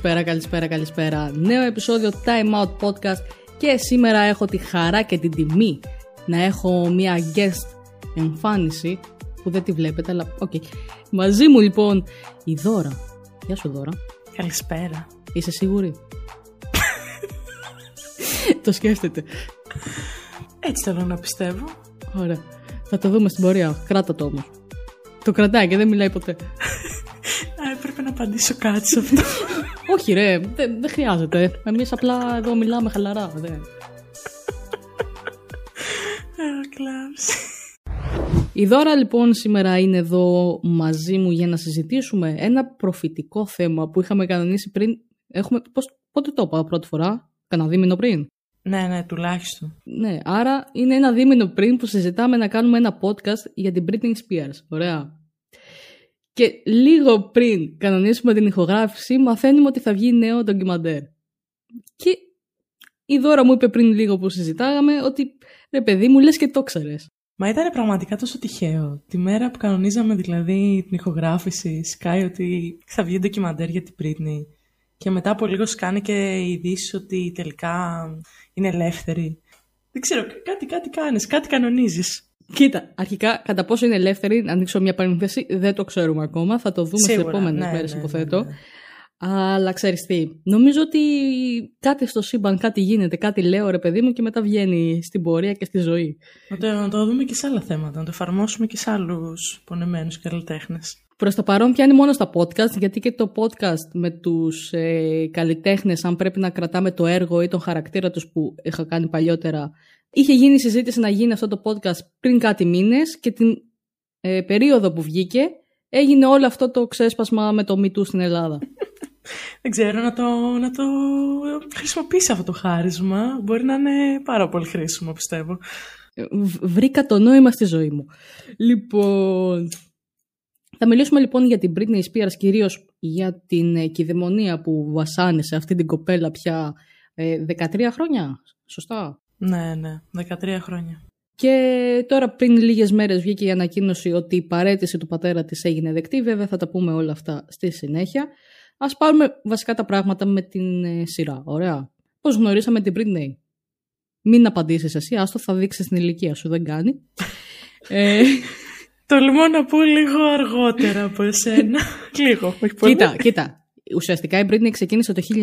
Καλησπέρα, καλησπέρα, καλησπέρα. Νέο επεισόδιο Time Out Podcast και σήμερα έχω τη χαρά και την τιμή να έχω μια guest εμφάνιση που δεν τη βλέπετε, αλλά OK. Okay. Μαζί μου λοιπόν η Δώρα. Γεια σου Δώρα. Καλησπέρα. Είσαι σίγουρη; το σκέφτεται. Έτσι θέλω να πιστεύω. Ωραία. Θα το δούμε στην πορεία. Κράτα το όμως. Το κρατάει και δεν μιλάει ποτέ. Α, έπρεπε να απαντήσω κάτι σε αυτό. Όχι ρε, δεν, δεν χρειάζεται. Εμείς απλά εδώ μιλάμε χαλαρά. Δεν. Η Δώρα λοιπόν σήμερα είναι εδώ μαζί μου για να συζητήσουμε ένα προφητικό θέμα που είχαμε κανονίσει πριν. Έχουμε, πώς, πότε το είπα πρώτη φορά, κανένα δίμηνο πριν; Ναι, ναι, τουλάχιστον. Ναι, άρα είναι ένα δίμηνο πριν που συζητάμε να κάνουμε ένα podcast για την Britney Spears. Ωραία. Και λίγο πριν κανονίσουμε την ηχογράφηση, μαθαίνουμε ότι θα βγει νέο ντοκιμαντέρ. Και η Δώρα μου είπε πριν λίγο που συζητάγαμε ότι ρε παιδί μου λες και το ξέρες. Μα ήταν πραγματικά τόσο τυχαίο. Τη μέρα που κανονίζαμε δηλαδή την ηχογράφηση, σκάει ότι θα βγει ντοκιμαντέρ για την Britney. Και μετά από λίγο σκάνε και ειδήσεις ότι τελικά είναι ελεύθερη. Δεν ξέρω, κάτι, κάτι κάνεις, κάτι κανονίζεις. Κοίτα, αρχικά κατά πόσο είναι ελεύθερη, να ανοίξω μια παρένθεση, δεν το ξέρουμε ακόμα. Θα το δούμε στι επόμενες ναι, μέρες, ναι, υποθέτω. Ναι, ναι. Αλλά ξέρεις τι, νομίζω ότι κάτι στο σύμπαν, κάτι γίνεται, κάτι λέω ρε παιδί μου και μετά βγαίνει στην πορεία και στη ζωή. Να το, να το δούμε και σε άλλα θέματα, να το εφαρμόσουμε και σε άλλους πονεμένους καλλιτέχνες. Προς το παρόν πιάνει μόνο στα podcast, γιατί και το podcast με τους ε, καλλιτέχνες, αν πρέπει να κρατάμε το έργο ή τον χαρακτήρα τους που είχα κάνει παλιότερα, είχε γίνει συζήτηση να γίνει αυτό το podcast πριν κάτι μήνες και την ε, περίοδο που βγήκε έγινε όλο αυτό το ξέσπασμα με το MeToo στην Ελλάδα. Δεν ξέρω, να το, να το χρησιμοποιήσει αυτό το χάρισμα. Μπορεί να είναι πάρα πολύ χρήσιμο, πιστεύω. Ε, βρήκα το νόημα στη ζωή μου. Λοιπόν, θα μιλήσουμε λοιπόν για την Britney Spears, κυρίως για την ε, κυδαιμονία που βασάνισε αυτή την κοπέλα πια 13 ε, χρόνια, σωστά; Ναι, ναι, 13 χρόνια. Και τώρα πριν λίγες μέρες βγήκε η ανακοίνωση ότι η παρέτηση του πατέρα της έγινε δεκτή. Βέβαια θα τα πούμε όλα αυτά στη συνέχεια. Ας πάρουμε βασικά τα πράγματα με την ε, σειρά. Ωραία. Πώς γνωρίσαμε την Britney; Μην απαντήσεις εσύ, άστο θα δείξεις την ηλικία σου, δεν κάνει. ε, Τολμώ να πω λίγο αργότερα από εσένα. λίγο, όχι πολύ. Κοίτα, κοίτα. Ουσιαστικά η Britney ξεκίνησε το 1992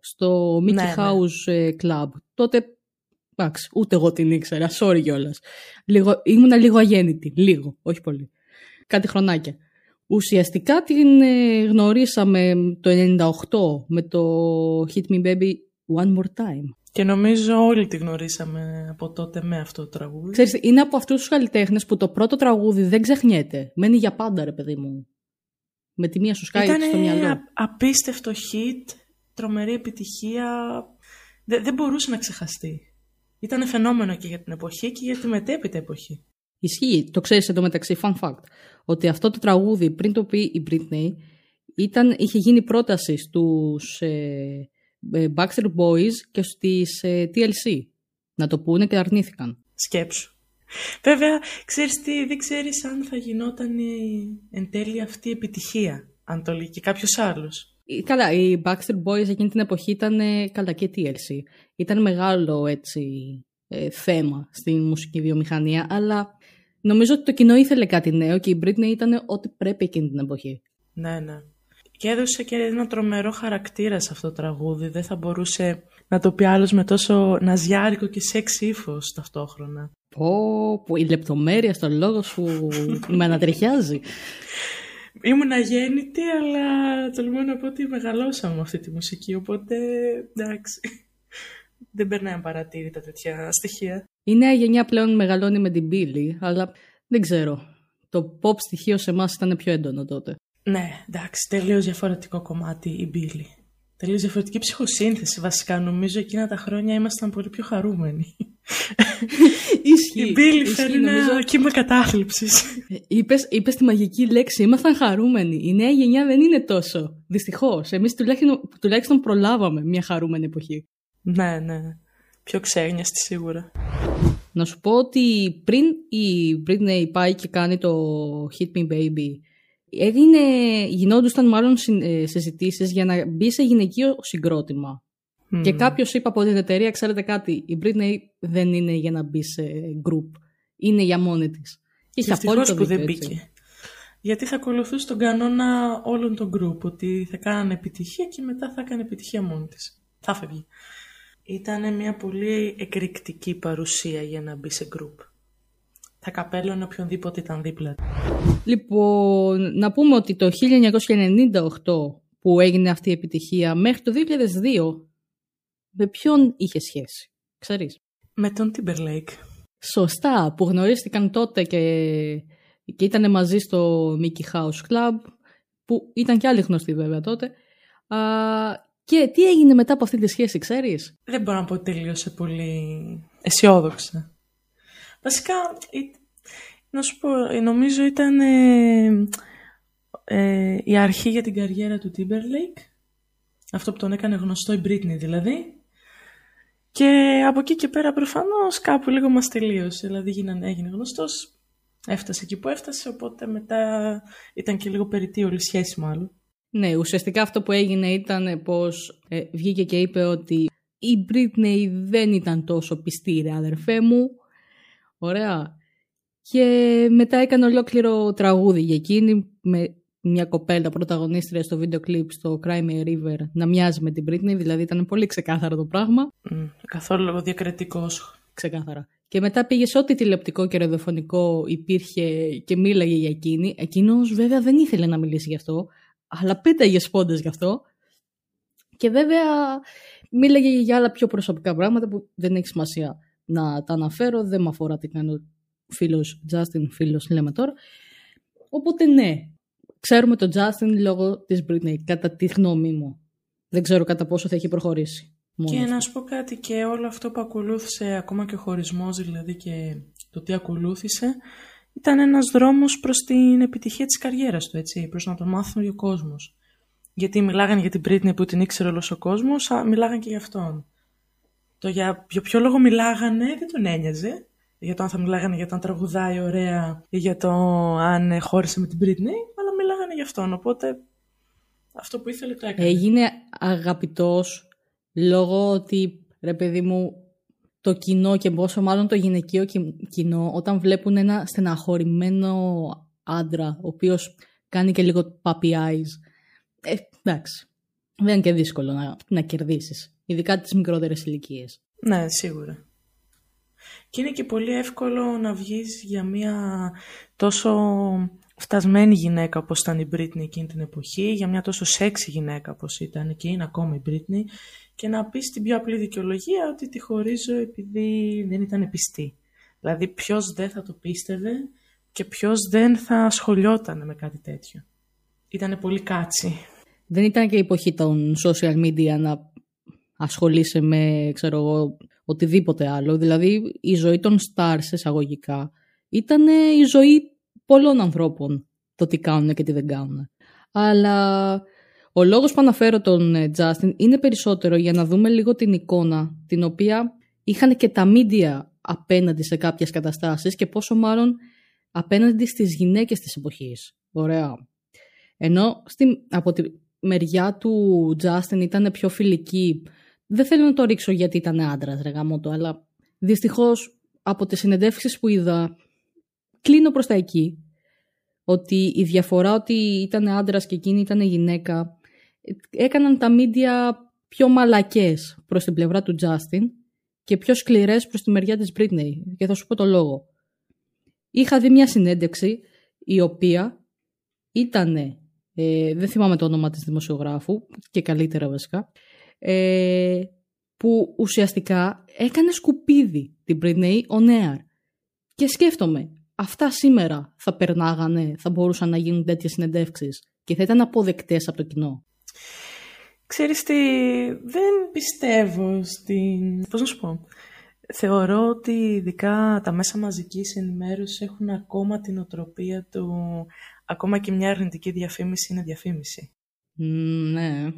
στο Mickey ναι, ναι. House ναι. Club. Τότε, εντάξει, ούτε εγώ την ήξερα, sorry κιόλας. Ήμουνα λίγο αγέννητη, λίγο, όχι πολύ. Κάτι χρονάκια. Ουσιαστικά την ε, γνωρίσαμε το 98 με το Hit Me Baby One More Time. Και νομίζω όλοι τη γνωρίσαμε από τότε με αυτό το τραγούδι. Ξέρεις, είναι από αυτούς τους καλλιτέχνες που το πρώτο τραγούδι δεν ξεχνιέται. Μένει για πάντα ρε παιδί μου. Με τη μία σου σκάει Ήτανε στο μυαλό. Ήταν απίστευτο hit, τρομερή επιτυχία. Δεν, δεν μπορούσε να ξεχαστεί. Ήταν φαινόμενο και για την εποχή και για τη μετέπειτα εποχή. Ισχύει. Το ξέρεις εδώ μεταξύ, fun fact, ότι αυτό το τραγούδι πριν το πει η Britney ήταν, είχε γίνει πρόταση στους ε, ε, Backstreet Boys και στις ε, TLC να το πούνε και αρνήθηκαν. Σκέψου. Βέβαια, ξέρεις τι, δεν ξέρεις αν θα γινόταν εν τέλει αυτή η επιτυχία, αν το λέει και κάποιος άλλος. Καλά, οι Backstreet Boys εκείνη την εποχή ήταν καλά και TLC. Ήταν μεγάλο έτσι θέμα στην μουσική βιομηχανία, αλλά νομίζω ότι το κοινό ήθελε κάτι νέο και η Britney ήταν ό,τι πρέπει εκείνη την εποχή. Ναι, ναι. Και έδωσε και ένα τρομερό χαρακτήρα σε αυτό το τραγούδι. Δεν θα μπορούσε να το πει άλλος με τόσο ναζιάρικο και σεξ ύφος ταυτόχρονα. Πω, πω, η λεπτομέρεια στο λόγο σου με ανατριχιάζει. Ήμουν αγέννητη, αλλά τολμώ να πω ότι μεγαλώσαμε με αυτή τη μουσική, οπότε εντάξει. Δεν περνάει παρατήρητα τέτοια στοιχεία. Η νέα γενιά πλέον μεγαλώνει με την πύλη, αλλά δεν ξέρω. Το pop στοιχείο σε εμάς ήταν πιο έντονο τότε. Ναι, εντάξει, τελείως διαφορετικό κομμάτι η Μπίλη. Τελείως διαφορετική ψυχοσύνθεση βασικά. Νομίζω εκείνα τα χρόνια ήμασταν πολύ πιο χαρούμενοι. Ισχύει. Η Μπίλη φέρνει ένα κύμα κατάθλιψης. Είπες είπες τη μαγική λέξη. Ήμασταν χαρούμενοι. Η νέα γενιά δεν είναι τόσο. Δυστυχώς. Εμείς τουλάχιστον, τουλάχιστον προλάβαμε μια χαρούμενη εποχή. Ναι, ναι. Πιο ξέγνιαστη σίγουρα. Να σου πω ότι πριν η Britney πάει και κάνει το Hit Me Baby έγινε, γινόντουσαν μάλλον ε, συζητήσεις για να μπει σε γυναικείο συγκρότημα. Και κάποιος είπε από την εταιρεία, ξέρετε κάτι, η Britney δεν είναι για να μπει σε group. Είναι για μόνη της. Και είχε απόλυτο που δεν μπήκε. Γιατί θα ακολουθούσε τον κανόνα όλων των group, ότι θα κάνανε επιτυχία και μετά θα έκανε επιτυχία μόνη της. Θα φεύγει. Ήταν μια πολύ εκρηκτική παρουσία για να μπει σε group. Θα καπέλωνε οποιονδήποτε ήταν δίπλα. Λοιπόν, να πούμε ότι το 1998 που έγινε αυτή η επιτυχία μέχρι το 2002 με ποιον είχε σχέση, ξέρεις; Με τον Timberlake. Σωστά, που γνωρίστηκαν τότε και, και ήταν μαζί στο Mickey House Club, που ήταν και άλλοι γνωστοί βέβαια τότε. Α, και τι έγινε μετά από αυτή τη σχέση, ξέρεις; Δεν μπορώ να πω ότι τελείωσε πολύ αισιόδοξα. Βασικά, να σου πω, νομίζω ήταν ε, ε, η αρχή για την καριέρα του Timberlake. Αυτό που τον έκανε γνωστό η Britney δηλαδή. Και από εκεί και πέρα προφανώς κάπου λίγο μας τελείωσε. Δηλαδή γίνανε, έγινε γνωστός, έφτασε εκεί που έφτασε, οπότε μετά ήταν και λίγο περιττή όλη η σχέση μάλλον. Ναι, ουσιαστικά αυτό που έγινε ήταν πως ε, βγήκε και είπε ότι η Britney δεν ήταν τόσο πιστή ρε αδερφέ μου. Ωραία. Και μετά έκανε ολόκληρο τραγούδι για εκείνη με μια κοπέλα πρωταγωνίστρια στο βίντεο κλιπ στο Crime River να μοιάζει με την Britney, δηλαδή ήταν πολύ ξεκάθαρο το πράγμα. Mm, καθόλου διακριτικός. Ξεκάθαρα. Και μετά πήγε σε ό,τι τηλεοπτικό και ραδιοφωνικό υπήρχε και μίλαγε για εκείνη. Εκείνος βέβαια δεν ήθελε να μιλήσει γι' αυτό, αλλά πέταγε σπόντες γι' αυτό. Και βέβαια μίλαγε για άλλα πιο προσωπικά πράγματα που δεν έχει σημασία να τα αναφέρω. Δεν με αφορά τι κάνει ο φίλος Justin, φίλος λέμε τώρα. Οπότε ναι, ξέρουμε τον Justin λόγω της Britney, κατά τη γνώμη μου. Δεν ξέρω κατά πόσο θα έχει προχωρήσει. και να σου πω κάτι και όλο αυτό που ακολούθησε, ακόμα και ο χωρισμός δηλαδή και το τι ακολούθησε, ήταν ένας δρόμος προς την επιτυχία της καριέρας του, έτσι, προς να τον μάθουν ο κόσμος. Γιατί μιλάγανε για την Britney που την ήξερε όλος ο κόσμος, μιλάγανε και για αυτόν. Το για, για ποιο λόγο μιλάγανε δεν τον ένοιαζε. Για το αν θα μιλάγανε για το αν τραγουδάει ωραία ή για το αν χώρισε με την Britney γι' αυτόν, οπότε αυτό που ήθελε το έκανε. Έγινε αγαπητός λόγω ότι, ρε παιδί μου, το κοινό και πόσο μάλλον το γυναικείο κοινό, όταν βλέπουν ένα στεναχωρημένο άντρα, ο οποίος κάνει και λίγο puppy eyes, ε, εντάξει, δεν είναι και δύσκολο να, να κερδίσεις, ειδικά τις μικρότερες ηλικίες. Ναι, σίγουρα. Και είναι και πολύ εύκολο να βγεις για μια τόσο φτασμένη γυναίκα όπως ήταν η Britney εκείνη την εποχή, για μια τόσο σεξι γυναίκα όπως ήταν και είναι ακόμα η Britney και να πεις την πιο απλή δικαιολογία ότι τη χωρίζω επειδή δεν ήταν πιστή. Δηλαδή ποιος δεν θα το πίστευε και ποιος δεν θα ασχολιόταν με κάτι τέτοιο. Ήταν πολύ κάτσι. Δεν ήταν και η εποχή των social media να ασχολείσαι με ξέρω εγώ, οτιδήποτε άλλο. Δηλαδή η ζωή των stars εισαγωγικά ήταν η ζωή πολλών ανθρώπων το τι κάνουν και τι δεν κάνουν. Αλλά ο λόγος που αναφέρω τον Justin ε, είναι περισσότερο για να δούμε λίγο την εικόνα την οποία είχαν και τα μίντια απέναντι σε κάποιες καταστάσεις και πόσο μάλλον απέναντι στις γυναίκες της εποχής. Ωραία. Ενώ στην, από τη μεριά του Justin ήταν πιο φιλική. Δεν θέλω να το ρίξω γιατί ήταν άντρας ρε γαμώτο, αλλά δυστυχώς από τις συνεντεύξεις που είδα κλείνω προς τα εκεί. Ότι η διαφορά ότι ήταν άντρας και εκείνη ήταν γυναίκα έκαναν τα μίντια πιο μαλακές προς την πλευρά του Τζάστιν και πιο σκληρές προς τη μεριά της Britney. Και θα σου πω το λόγο. Είχα δει μια συνέντευξη η οποία ήταν, ε, δεν θυμάμαι το όνομα της δημοσιογράφου και καλύτερα βασικά, ε, που ουσιαστικά έκανε σκουπίδι την Britney on air. Και σκέφτομαι, αυτά σήμερα θα περνάγανε, θα μπορούσαν να γίνουν τέτοιες συνεντεύξεις και θα ήταν αποδεκτές από το κοινό. Ξέρεις τι, δεν πιστεύω στην... Πώς να σου πω; Θεωρώ ότι ειδικά τα μέσα μαζικής ενημέρωσης έχουν ακόμα την οτροπία του... Ακόμα και μια αρνητική διαφήμιση είναι διαφήμιση. ναι.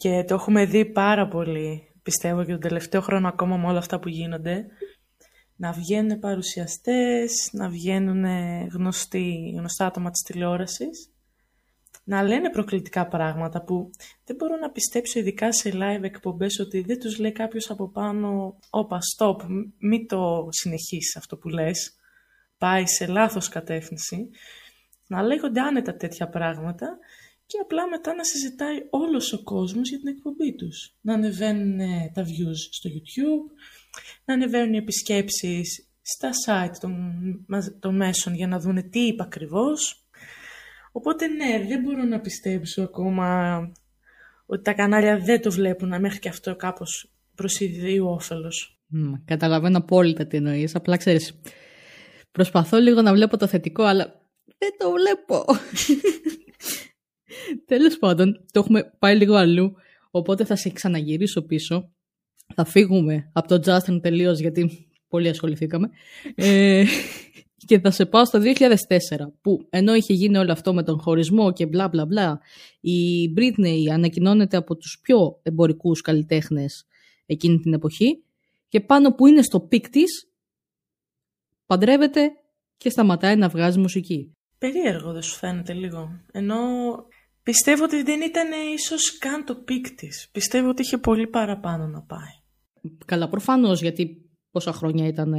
Και το έχουμε δει πάρα πολύ, πιστεύω, και τον τελευταίο χρόνο ακόμα με όλα αυτά που γίνονται να βγαίνουν παρουσιαστές, να βγαίνουν γνωστοί, γνωστά άτομα της τηλεόρασης να λένε προκλητικά πράγματα που δεν μπορώ να πιστέψω ειδικά σε live εκπομπές ότι δεν τους λέει κάποιος από πάνω «Όπα, stop, μην το συνεχίσεις αυτό που λες, πάει σε λάθος κατεύθυνση». Να λέγονται άνετα τέτοια πράγματα και απλά μετά να συζητάει όλος ο κόσμος για την εκπομπή τους. Να ανεβαίνουν τα views στο YouTube, να ανεβαίνουν οι επισκέψεις στα site των, των μέσων για να δούνε τι είπα ακριβώς. Οπότε ναι, δεν μπορώ να πιστέψω ακόμα ότι τα κανάλια δεν το βλέπουν μέχρι και αυτό κάπως προς ιδίου όφελος. Mm, καταλαβαίνω απόλυτα τι εννοείς. Απλά ξέρεις, προσπαθώ λίγο να βλέπω το θετικό, αλλά δεν το βλέπω. Τέλος πάντων, το έχουμε πάει λίγο αλλού, οπότε θα σε ξαναγυρίσω πίσω. Θα φύγουμε από το Justin τελείως γιατί πολύ ασχοληθήκαμε. ε, και θα σε πάω στο 2004, που ενώ είχε γίνει όλο αυτό με τον χωρισμό και μπλα μπλα μπλα, η Britney ανακοινώνεται από τους πιο εμπορικούς καλλιτέχνες εκείνη την εποχή και πάνω που είναι στο peak της, παντρεύεται και σταματάει να βγάζει μουσική. Περίεργο δεν σου φαίνεται λίγο. Ενώ πιστεύω ότι δεν ήταν ίσως καν το peak της. Πιστεύω ότι είχε πολύ παραπάνω να πάει. Καλά, προφανώς, γιατί πόσα χρόνια ήταν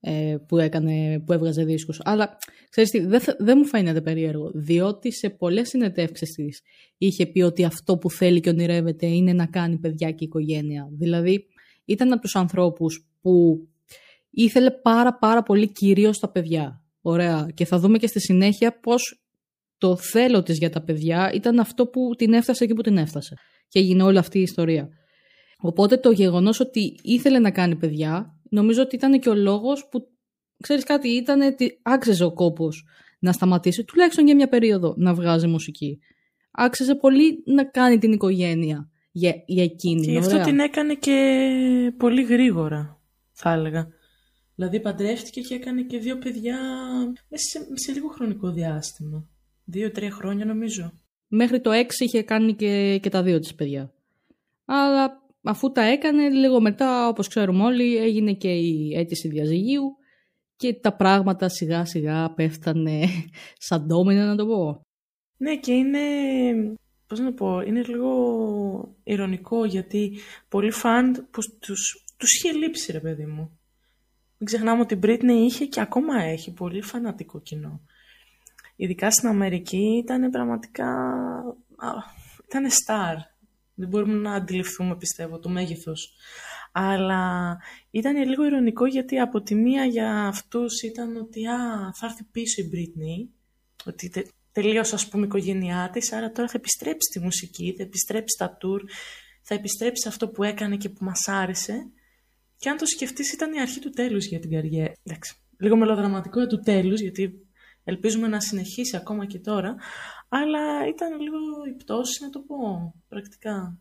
ε, που, έκανε, που έβγαζε δίσκους. Αλλά ξέρεις τι, δεν, δεν μου φαίνεται περίεργο, διότι σε πολλές συνεντεύξεις της είχε πει ότι αυτό που θέλει και ονειρεύεται είναι να κάνει παιδιά και οικογένεια. Δηλαδή ήταν από τους ανθρώπους που ήθελε πάρα πάρα πολύ κυρίως τα παιδιά. Ωραία. Και θα δούμε και στη συνέχεια πώς το θέλω της για τα παιδιά ήταν αυτό που την έφτασε εκεί που την έφτασε. Και έγινε όλη αυτή η ιστορία. Οπότε το γεγονός ότι ήθελε να κάνει παιδιά νομίζω ότι ήταν και ο λόγος που, ξέρεις κάτι, ήταν ότι άξιζε ο κόπος να σταματήσει, τουλάχιστον για μια περίοδο, να βγάζει μουσική. Άξιζε πολύ να κάνει την οικογένεια για, για εκείνη. Και γι' αυτό την έκανε και πολύ γρήγορα, θα έλεγα. Δηλαδή παντρεύτηκε και έκανε και δύο παιδιά μέσα σε, λίγο χρονικό διάστημα. Δύο-τρία χρόνια νομίζω. Μέχρι το έξι είχε κάνει και, και τα δύο της παιδιά. Αλλά αφού τα έκανε, λίγο μετά, όπως ξέρουμε όλοι, έγινε και η αίτηση διαζυγίου και τα πράγματα σιγά σιγά πέφτανε σαν ντόμινα να το πω. Ναι και είναι, πώς να πω, είναι λίγο ηρωνικό γιατί πολλοί φαν που τους, τους είχε λείψει ρε παιδί μου. Μην ξεχνάμε ότι η Britney είχε και ακόμα έχει πολύ φανατικό κοινό. Ειδικά στην Αμερική ήταν πραγματικά... ήταν star. Δεν μπορούμε να αντιληφθούμε, πιστεύω, το μέγεθος. Αλλά ήταν λίγο ηρωνικό γιατί από τη μία για αυτούς ήταν ότι α, θα έρθει πίσω η Britney, ότι τε, τελείωσε ας πούμε η οικογένειά της, άρα τώρα θα επιστρέψει στη μουσική, θα επιστρέψει στα tour, θα επιστρέψει αυτό που έκανε και που μας άρεσε. Και αν το σκεφτείς ήταν η αρχή του τέλους για την καριέρα. Εντάξει, λίγο μελοδραματικό του τέλους, γιατί ελπίζουμε να συνεχίσει ακόμα και τώρα, αλλά ήταν λίγο η πτώση, να το πω, πρακτικά.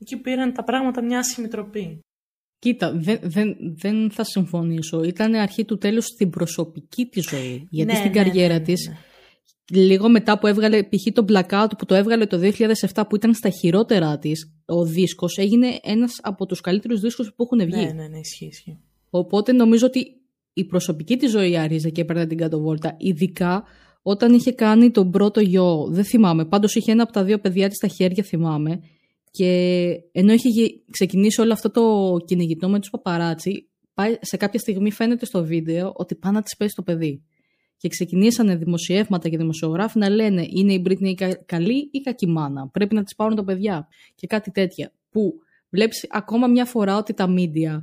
Εκεί πήραν τα πράγματα μια άσχημη Κοίτα, δεν, δεν, δεν θα συμφωνήσω. Ήταν αρχή του τέλους στην προσωπική της ζωή. Γιατί ναι, στην ναι, καριέρα ναι, της, λίγο μετά που έβγαλε π.χ. το Blackout που το έβγαλε το 2007 που ήταν στα χειρότερά της, ο δίσκος έγινε ένας από τους καλύτερους δίσκους που έχουν βγει. Ναι, ναι, ναι, ισχύει, ισχύει. Οπότε νομίζω ότι η προσωπική της ζωή άριζε και έπαιρνε την κατοβόλτα. Ειδικά όταν είχε κάνει τον πρώτο γιο, δεν θυμάμαι, πάντως είχε ένα από τα δύο παιδιά της στα χέρια θυμάμαι και ενώ είχε ξεκινήσει όλο αυτό το κυνηγητό με τους παπαράτσι, σε κάποια στιγμή φαίνεται στο βίντεο ότι πάνε να της πέσει το παιδί. Και ξεκινήσανε δημοσιεύματα και δημοσιογράφοι να λένε είναι η Britney καλή ή κακή μάνα, πρέπει να της πάρουν τα παιδιά και κάτι τέτοια. Που βλέπεις ακόμα μια φορά ότι τα media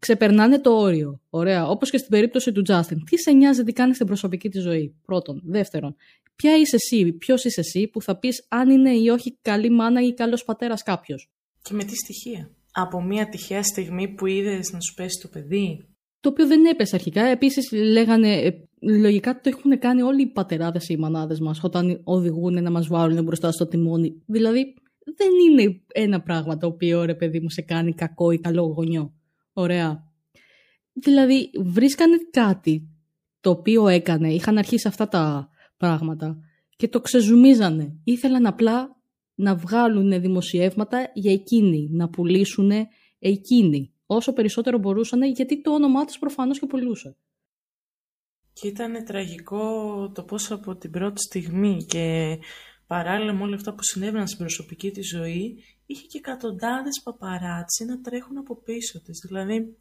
ξεπερνάνε το όριο. Ωραία. Όπως και στην περίπτωση του Justin. Τι σε νοιάζει τι κάνει στην προσωπική της ζωή; Πρώτον. Δεύτερον. Ποια είσαι εσύ, ποιος είσαι εσύ που θα πεις αν είναι ή όχι καλή μάνα ή καλός πατέρας κάποιος; Και με τι στοιχεία; Από μια τυχαία στιγμή που είδες να σου πέσει το παιδί; Το οποίο δεν έπεσε αρχικά. Επίσης λέγανε. Ε, λογικά το έχουν κάνει όλοι οι πατεράδες ή οι μανάδες μας όταν οδηγούν να μας βάλουν μπροστά στο τιμόνι. Δηλαδή δεν είναι ένα πράγμα το οποίο ρε παιδί μου σε κάνει κακό ή καλό γονιό. Ωραία. Δηλαδή βρίσκανε κάτι το οποίο έκανε, είχαν αρχίσει αυτά τα πράγματα και το ξεζουμίζανε. Ήθελαν απλά να βγάλουν δημοσιεύματα για εκείνη, να πουλήσουν εκείνη. Όσο περισσότερο μπορούσαν, γιατί το όνομά της προφανώς και πουλούσε. Και ήταν τραγικό το πώς από την πρώτη στιγμή και παράλληλα με όλα αυτά που συνέβαιναν στην προσωπική της ζωή, είχε και εκατοντάδες παπαράτσι να τρέχουν από πίσω της. Δηλαδή,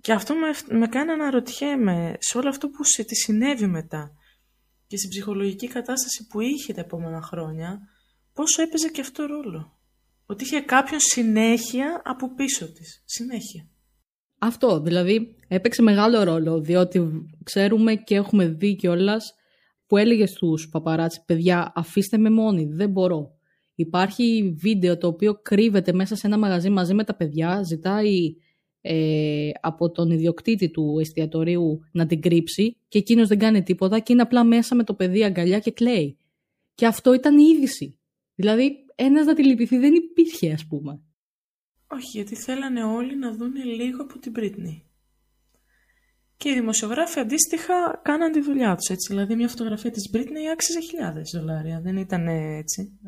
και αυτό με, με κάνει να αναρωτιέμαι σε όλο αυτό που σε, τη συνέβη μετά και στην ψυχολογική κατάσταση που είχε τα επόμενα χρόνια, πόσο έπαιζε και αυτό ρόλο. Ότι είχε κάποιον συνέχεια από πίσω της. Συνέχεια. Αυτό, δηλαδή, έπαιξε μεγάλο ρόλο, διότι ξέρουμε και έχουμε δει κιόλας που έλεγε στους παπαράτσι, παιδιά, αφήστε με μόνοι, δεν μπορώ. Υπάρχει βίντεο το οποίο κρύβεται μέσα σε ένα μαγαζί μαζί με τα παιδιά, ζητάει ε, από τον ιδιοκτήτη του εστιατορίου να την κρύψει και εκείνος δεν κάνει τίποτα και είναι απλά μέσα με το παιδί αγκαλιά και κλαίει. Και αυτό ήταν η είδηση. Δηλαδή, ένας να τη λυπηθεί δεν υπήρχε, ας πούμε. Όχι, γιατί θέλανε όλοι να δουν λίγο από την Britney. Και οι δημοσιογράφοι αντίστοιχα κάναν τη δουλειά τους, έτσι. Δηλαδή μια φωτογραφία της Britney άξιζε χιλιάδες δολάρια. Δεν ήταν έτσι,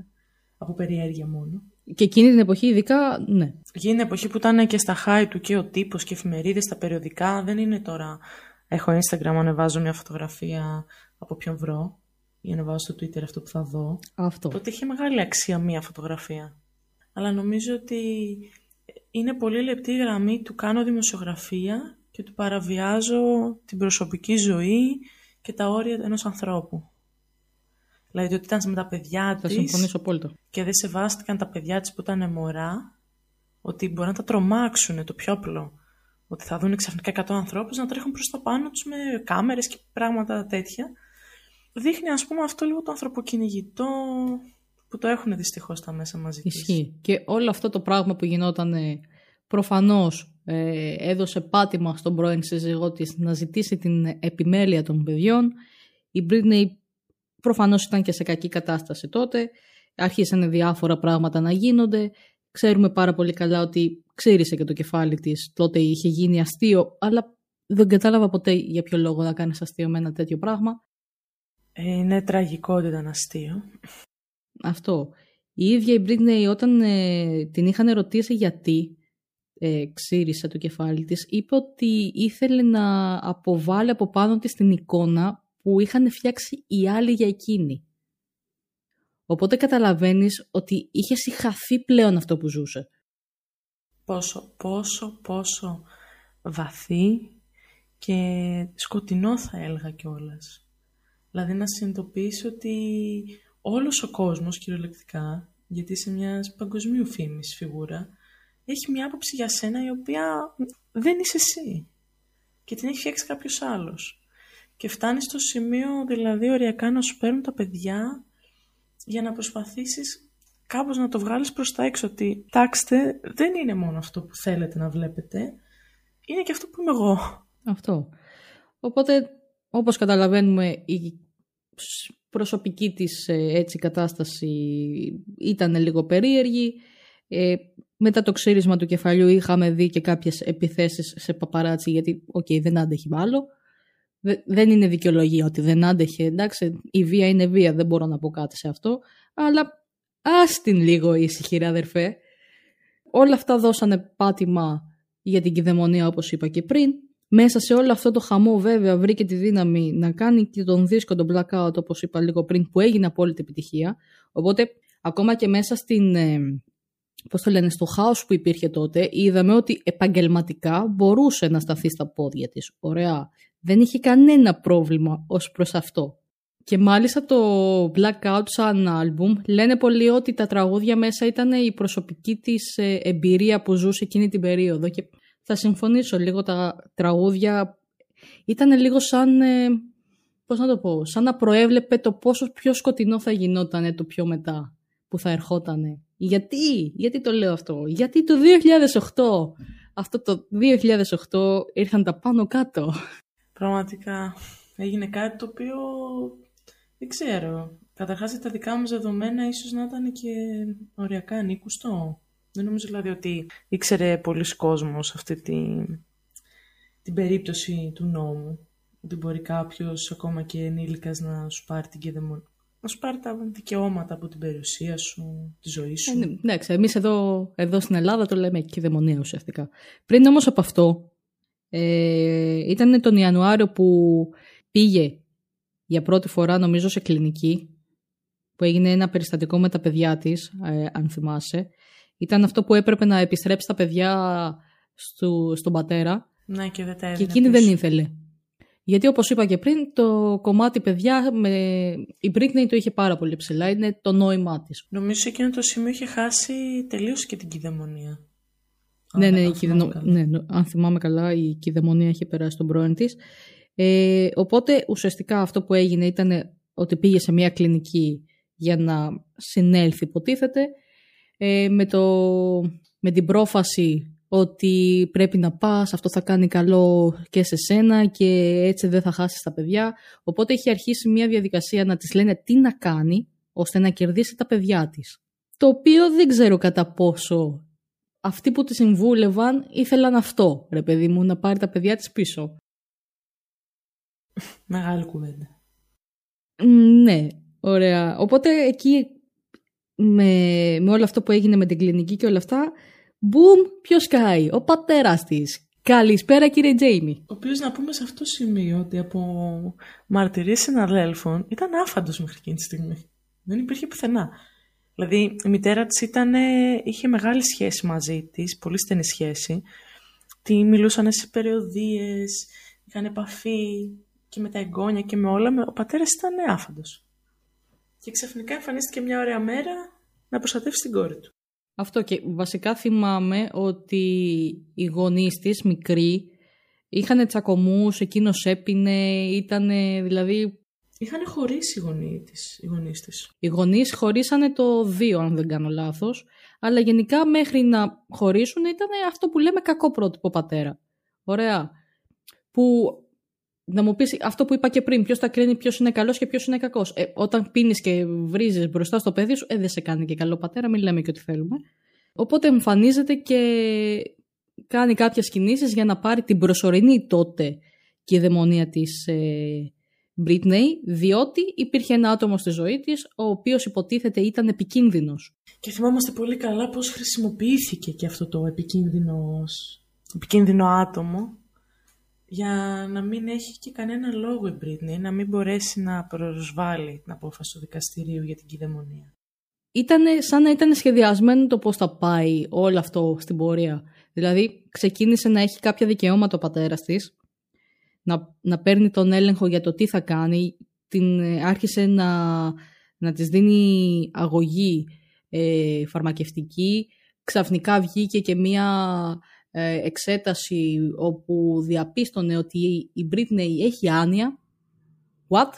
από περιέργεια μόνο. Και εκείνη την εποχή ειδικά, ναι. Εκείνη την εποχή που ήταν και στα high του και ο τύπος και εφημερίδες, τα περιοδικά, δεν είναι τώρα... Έχω Instagram, ανεβάζω μια φωτογραφία από ποιον βρω ή ανεβάζω στο Twitter αυτό που θα δω. Αυτό. Τότε είχε μεγάλη αξία μια φωτογραφία. Αλλά νομίζω ότι είναι πολύ λεπτή η γραμμή του κάνω δημοσιογραφία και του παραβιάζω την προσωπική ζωή και τα όρια ενός ανθρώπου. Δηλαδή ότι ήταν με τα παιδιά της. Θα συμφωνήσω απόλυτα. Και δεν σεβάστηκαν τα παιδιά της που ήταν μωρά, ότι μπορεί να τα τρομάξουν το πιο απλό. Ότι θα δουν ξαφνικά 100 ανθρώπους να τρέχουν προς τα πάνω τους με κάμερες και πράγματα τέτοια. Δείχνει, ας πούμε, αυτό λίγο το ανθρωποκυνηγητό που το έχουν δυστυχώς τα μέσα μαζί Ισχύει. Και όλο αυτό το πράγμα που γινόταν προφανώς ε, έδωσε πάτημα στον πρώην σύζυγό της να ζητήσει την επιμέλεια των παιδιών. Η Britney προφανώς ήταν και σε κακή κατάσταση τότε. Άρχισαν διάφορα πράγματα να γίνονται. Ξέρουμε πάρα πολύ καλά ότι ξύρισε και το κεφάλι της. Τότε είχε γίνει αστείο, αλλά δεν κατάλαβα ποτέ για ποιο λόγο να κάνεις αστείο με ένα τέτοιο πράγμα. Ε, είναι τραγικό ότι ήταν αστείο. Αυτό. Η ίδια η Britney όταν ε, την είχαν ερωτήσει γιατί ε, ξύρισε το κεφάλι της, είπε ότι ήθελε να αποβάλει από πάνω της την εικόνα που είχαν φτιάξει οι άλλοι για εκείνη. Οπότε καταλαβαίνεις ότι είχε συγχαθεί πλέον αυτό που ζούσε. Πόσο, πόσο, πόσο βαθύ και σκοτεινό θα έλεγα κιόλας. Δηλαδή να συνειδητοποιήσει ότι όλος ο κόσμος κυριολεκτικά, γιατί είσαι μιας παγκοσμίου φήμης φιγούρα, έχει μια άποψη για σένα η οποία δεν είσαι εσύ και την έχει φτιάξει κάποιος άλλος. Και φτάνεις στο σημείο δηλαδή οριακά να σου παίρνουν τα παιδιά για να προσπαθήσεις κάπως να το βγάλεις προς τα έξω ότι κοιτάξτε δεν είναι μόνο αυτό που θέλετε να βλέπετε είναι και αυτό που είμαι εγώ. Αυτό. Οπότε όπως καταλαβαίνουμε η προσωπική της ε, έτσι κατάσταση ήταν λίγο περίεργη. Ε, μετά το ξύρισμα του κεφαλιού είχαμε δει και κάποιες επιθέσεις σε παπαράτσι γιατί ok okay, δεν άντεχε άλλο δεν είναι δικαιολογία ότι δεν άντεχε. Εντάξει, η βία είναι βία, δεν μπορώ να πω κάτι σε αυτό. Αλλά ας την λίγο ήσυχη, αδερφέ. Όλα αυτά δώσανε πάτημα για την κυδαιμονία, όπως είπα και πριν. Μέσα σε όλο αυτό το χαμό, βέβαια, βρήκε τη δύναμη να κάνει και τον δίσκο, τον blackout, όπως είπα λίγο πριν, που έγινε απόλυτη επιτυχία. Οπότε, ακόμα και μέσα στην, ε, πώς το λένε, στο χάος που υπήρχε τότε, είδαμε ότι επαγγελματικά μπορούσε να σταθεί στα πόδια της. Ωραία δεν είχε κανένα πρόβλημα ως προς αυτό. Και μάλιστα το Blackout σαν άλμπουμ λένε πολύ ότι τα τραγούδια μέσα ήταν η προσωπική της ε, εμπειρία που ζούσε εκείνη την περίοδο και θα συμφωνήσω λίγο τα τραγούδια ήταν λίγο σαν, ε, πώς να το πω, σαν να προέβλεπε το πόσο πιο σκοτεινό θα γινόταν το πιο μετά που θα ερχότανε. Γιατί, γιατί το λέω αυτό, γιατί το 2008, αυτό το 2008 ήρθαν τα πάνω κάτω. Πραγματικά έγινε κάτι το οποίο δεν ξέρω. Καταρχάς τα δικά μου δεδομένα ίσως να ήταν και οριακά ανήκουστο. Δεν νομίζω δηλαδή ότι ήξερε πολλοί κόσμος αυτή τη, την περίπτωση του νόμου. Ότι μπορεί κάποιος ακόμα και ενήλικας να σου πάρει την κεδεμονία. Να σου πάρει τα δικαιώματα από την περιουσία σου, τη ζωή σου. Ε, ναι, εμείς εδώ, εδώ στην Ελλάδα το λέμε κυδαιμονία ουσιαστικά. Πριν όμως από αυτό, ε, ήταν τον Ιανουάριο που πήγε για πρώτη φορά νομίζω σε κλινική που έγινε ένα περιστατικό με τα παιδιά της, ε, αν θυμάσαι. Ήταν αυτό που έπρεπε να επιστρέψει τα παιδιά στο, στον πατέρα. Ναι, και δεν τα Και εκείνη δεν ήθελε. Γιατί όπως είπα και πριν, το κομμάτι παιδιά, με... η Britney το είχε πάρα πολύ ψηλά, είναι το νόημά της. Νομίζω εκείνο το σημείο είχε χάσει τελείως και την κυδαιμονία. Ναι, ναι, η κηδεμο... ναι, αν θυμάμαι καλά, η κυδαιμονία είχε περάσει τον πρώην της. Ε, οπότε ουσιαστικά αυτό που έγινε ήταν ότι πήγε σε μια κλινική για να συνέλθει υποτίθεται ε, με, το, με την πρόφαση ότι πρέπει να πας, αυτό θα κάνει καλό και σε σένα και έτσι δεν θα χάσεις τα παιδιά. Οπότε έχει αρχίσει μια διαδικασία να της λένε τι να κάνει ώστε να κερδίσει τα παιδιά της. Το οποίο δεν ξέρω κατά πόσο αυτοί που τη συμβούλευαν ήθελαν αυτό, ρε παιδί μου, να πάρει τα παιδιά της πίσω. Μεγάλη κουβέντα. Ναι, ωραία. Οπότε εκεί με, με όλο αυτό που έγινε με την κλινική και όλα αυτά, Μπουμ, ποιος κάει, ο πατέρας της. Καλησπέρα κύριε Τζέιμι. Ο οποίος να πούμε σε αυτό το σημείο ότι από μαρτυρίες συναδέλφων ήταν άφαντος μέχρι εκείνη τη στιγμή. Δεν υπήρχε πουθενά. Δηλαδή η μητέρα της είχε μεγάλη σχέση μαζί της, πολύ στενή σχέση. Τι μιλούσαν σε περιοδίες, είχαν επαφή και με τα εγγόνια και με όλα. Ο πατέρας ήταν άφαντος. Και ξαφνικά εμφανίστηκε μια ωραία μέρα να προστατεύσει την κόρη του. Αυτό και βασικά θυμάμαι ότι οι γονείς της, μικροί, είχαν τσακωμούς, εκείνος έπινε, ήταν δηλαδή... Είχαν χωρίσει οι γονείς της. Οι γονείς, της. οι γονείς χωρίσανε το δύο, αν δεν κάνω λάθος, αλλά γενικά μέχρι να χωρίσουν ήταν αυτό που λέμε κακό πρότυπο πατέρα. Ωραία. Που να μου πεις αυτό που είπα και πριν, ποιος θα κρίνει ποιος είναι καλός και ποιος είναι κακός. Ε, όταν πίνεις και βρίζεις μπροστά στο παιδί σου, ε, δεν σε κάνει και καλό πατέρα, μην λέμε και ό,τι θέλουμε. Οπότε εμφανίζεται και κάνει κάποιες κινήσεις για να πάρει την προσωρινή τότε κυδαιμονία της ε, Britney, διότι υπήρχε ένα άτομο στη ζωή της, ο οποίος υποτίθεται ήταν επικίνδυνος. Και θυμάμαστε πολύ καλά πώς χρησιμοποιήθηκε και αυτό το επικίνδυνο άτομο για να μην έχει και κανένα λόγο η Britney, να μην μπορέσει να προσβάλλει την απόφαση του δικαστηρίου για την κυδαιμονία. Ήταν σαν να ήταν σχεδιασμένο το πώς θα πάει όλο αυτό στην πορεία. Δηλαδή ξεκίνησε να έχει κάποια δικαιώματα ο πατέρας της, να, να παίρνει τον έλεγχο για το τι θα κάνει, την, ε, άρχισε να, να της δίνει αγωγή ε, φαρμακευτική, ξαφνικά βγήκε και μία ε, εξέταση όπου διαπίστωνε ότι η Britney έχει άνοια. What?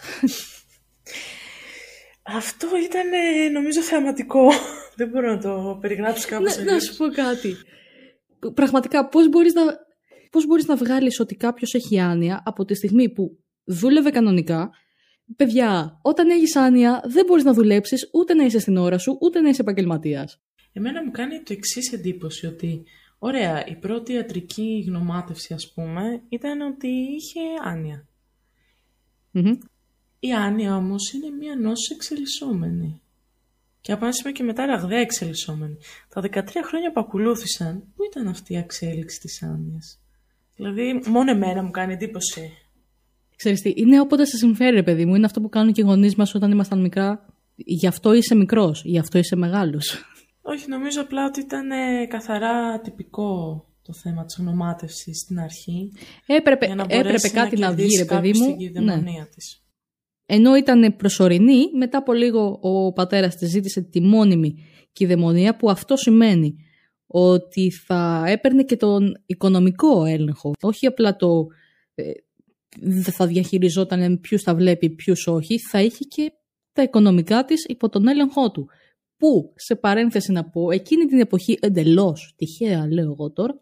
Αυτό ήταν νομίζω θεαματικό. Δεν μπορώ να το περιγράψω κάπως να, να σου πω κάτι. Πραγματικά πώς μπορείς να, πώς μπορείς να βγάλεις ότι κάποιος έχει άνοια από τη στιγμή που δούλευε κανονικά; Παιδιά, όταν έχεις άνοια, δεν μπορείς να δουλέψεις ούτε να είσαι στην ώρα σου, ούτε να είσαι επαγγελματίας. Εμένα μου κάνει το εξής εντύπωση ότι Ωραία, η πρώτη ιατρική γνωμάτευση ας πούμε ήταν ότι είχε Η άνοια όμως είναι μία νόσος εξελισσόμενη. Και από ένα και μετά ραγδαία εξελισσόμενη. Τα 13 χρόνια που ακολούθησαν, πού ήταν αυτή η εξέλιξη της άνοιας; Δηλαδή, μόνο εμένα μου κάνει εντύπωση. Ξέρεις τι, είναι όποτε σε συμφέρει, παιδί μου. Είναι αυτό που κάνουν και οι γονείς μας όταν ήμασταν μικρά. Γι' αυτό είσαι μικρός, γι' αυτό είσαι μεγάλος. Όχι, νομίζω απλά ότι ήταν ε, καθαρά τυπικό το θέμα της γνωμάτευσης στην αρχή. Έπρεπε, για να έπρεπε κάτι να, βγει, ρε παιδί μου. Ναι. Της. Ενώ ήταν προσωρινή, μετά από λίγο ο πατέρας της ζήτησε τη μόνιμη κυδαιμονία, που αυτό σημαίνει ότι θα έπαιρνε και τον οικονομικό έλεγχο. Όχι απλά το ε, θα διαχειριζόταν ποιους θα βλέπει, ποιους όχι, θα είχε και τα οικονομικά της υπό τον έλεγχό του που, σε παρένθεση να πω, εκείνη την εποχή εντελώς, τυχαία λέω εγώ τώρα,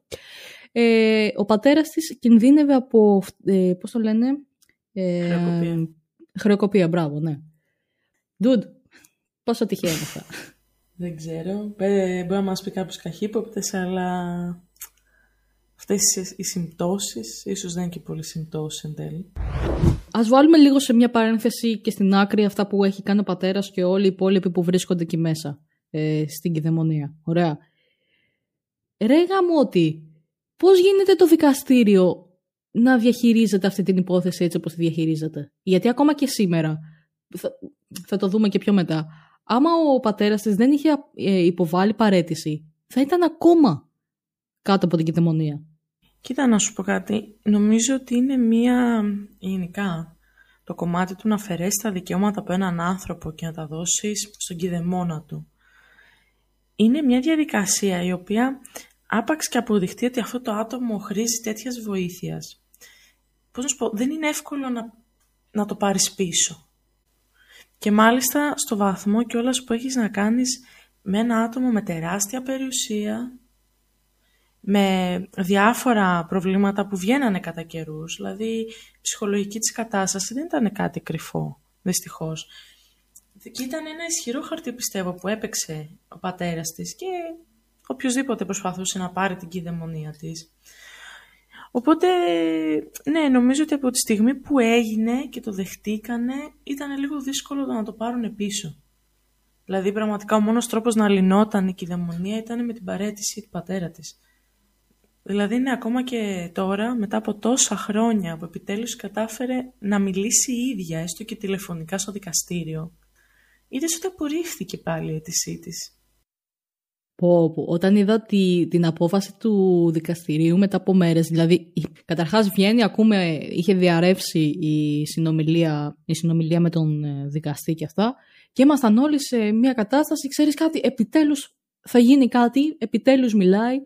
ε, ο πατέρας της κινδύνευε από, ε, πώς το λένε, ε, χρεοκοπία. χρεοκοπία, μπράβο, ναι. Dude, πόσο τυχαία είναι αυτά. Δεν ξέρω. Μπορεί να μας πει κάποιος καχύποπτες, αλλά αυτές οι συμπτώσεις, ίσως δεν είναι και πολύ συμπτώσεις εν τέλει. Ας βάλουμε λίγο σε μια παρένθεση και στην άκρη αυτά που έχει κάνει ο πατέρας και όλοι οι υπόλοιποι που βρίσκονται εκεί μέσα ε, στην κυδαιμονία. Ωραία. Ρέγα μου ότι πώς γίνεται το δικαστήριο να διαχειρίζεται αυτή την υπόθεση έτσι όπως τη διαχειρίζεται; Γιατί ακόμα και σήμερα, θα, θα το δούμε και πιο μετά, άμα ο πατέρας της δεν είχε ε, υποβάλει παρέτηση, θα ήταν ακόμα κάτω από την κυδαιμονία. Κοίτα να σου πω κάτι. Νομίζω ότι είναι μία γενικά το κομμάτι του να αφαιρέσεις τα δικαιώματα από έναν άνθρωπο και να τα δώσεις στον κηδεμόνα του. Είναι μια διαδικασία η οποία άπαξ και αποδειχτεί ότι αυτό το άτομο χρήζει τέτοιας βοήθειας. Πώς να σου πω, δεν είναι εύκολο να, να το πάρεις πίσω. Και μάλιστα στο βαθμό και όλας που έχεις να κάνεις με ένα άτομο με τεράστια περιουσία, με διάφορα προβλήματα που βγαίνανε κατά καιρούς. Δηλαδή, η ψυχολογική της κατάσταση δεν ήταν κάτι κρυφό, δυστυχώς. Και ήταν ένα ισχυρό χαρτί, πιστεύω, που έπαιξε ο πατέρας της και οποιοδήποτε προσπαθούσε να πάρει την κυδαιμονία της. Οπότε, ναι, νομίζω ότι από τη στιγμή που έγινε και το δεχτήκανε, ήταν λίγο δύσκολο να το πάρουν πίσω. Δηλαδή, πραγματικά ο μόνος τρόπος να λυνόταν η κυδαιμονία ήταν με την παρέτηση του πατέρα της. Δηλαδή είναι ακόμα και τώρα, μετά από τόσα χρόνια που επιτέλους κατάφερε να μιλήσει η ίδια, έστω και τηλεφωνικά στο δικαστήριο, είδες ότι απορρίφθηκε πάλι η αίτησή της. Πω, πω. Όταν είδα τη, την απόφαση του δικαστηρίου μετά από μέρες, δηλαδή καταρχάς βγαίνει, ακούμε, είχε διαρρεύσει η συνομιλία, η συνομιλία με τον ε, δικαστή και αυτά και ήμασταν όλοι σε μια κατάσταση, ξέρεις κάτι, επιτέλους θα γίνει κάτι, επιτέλους μιλάει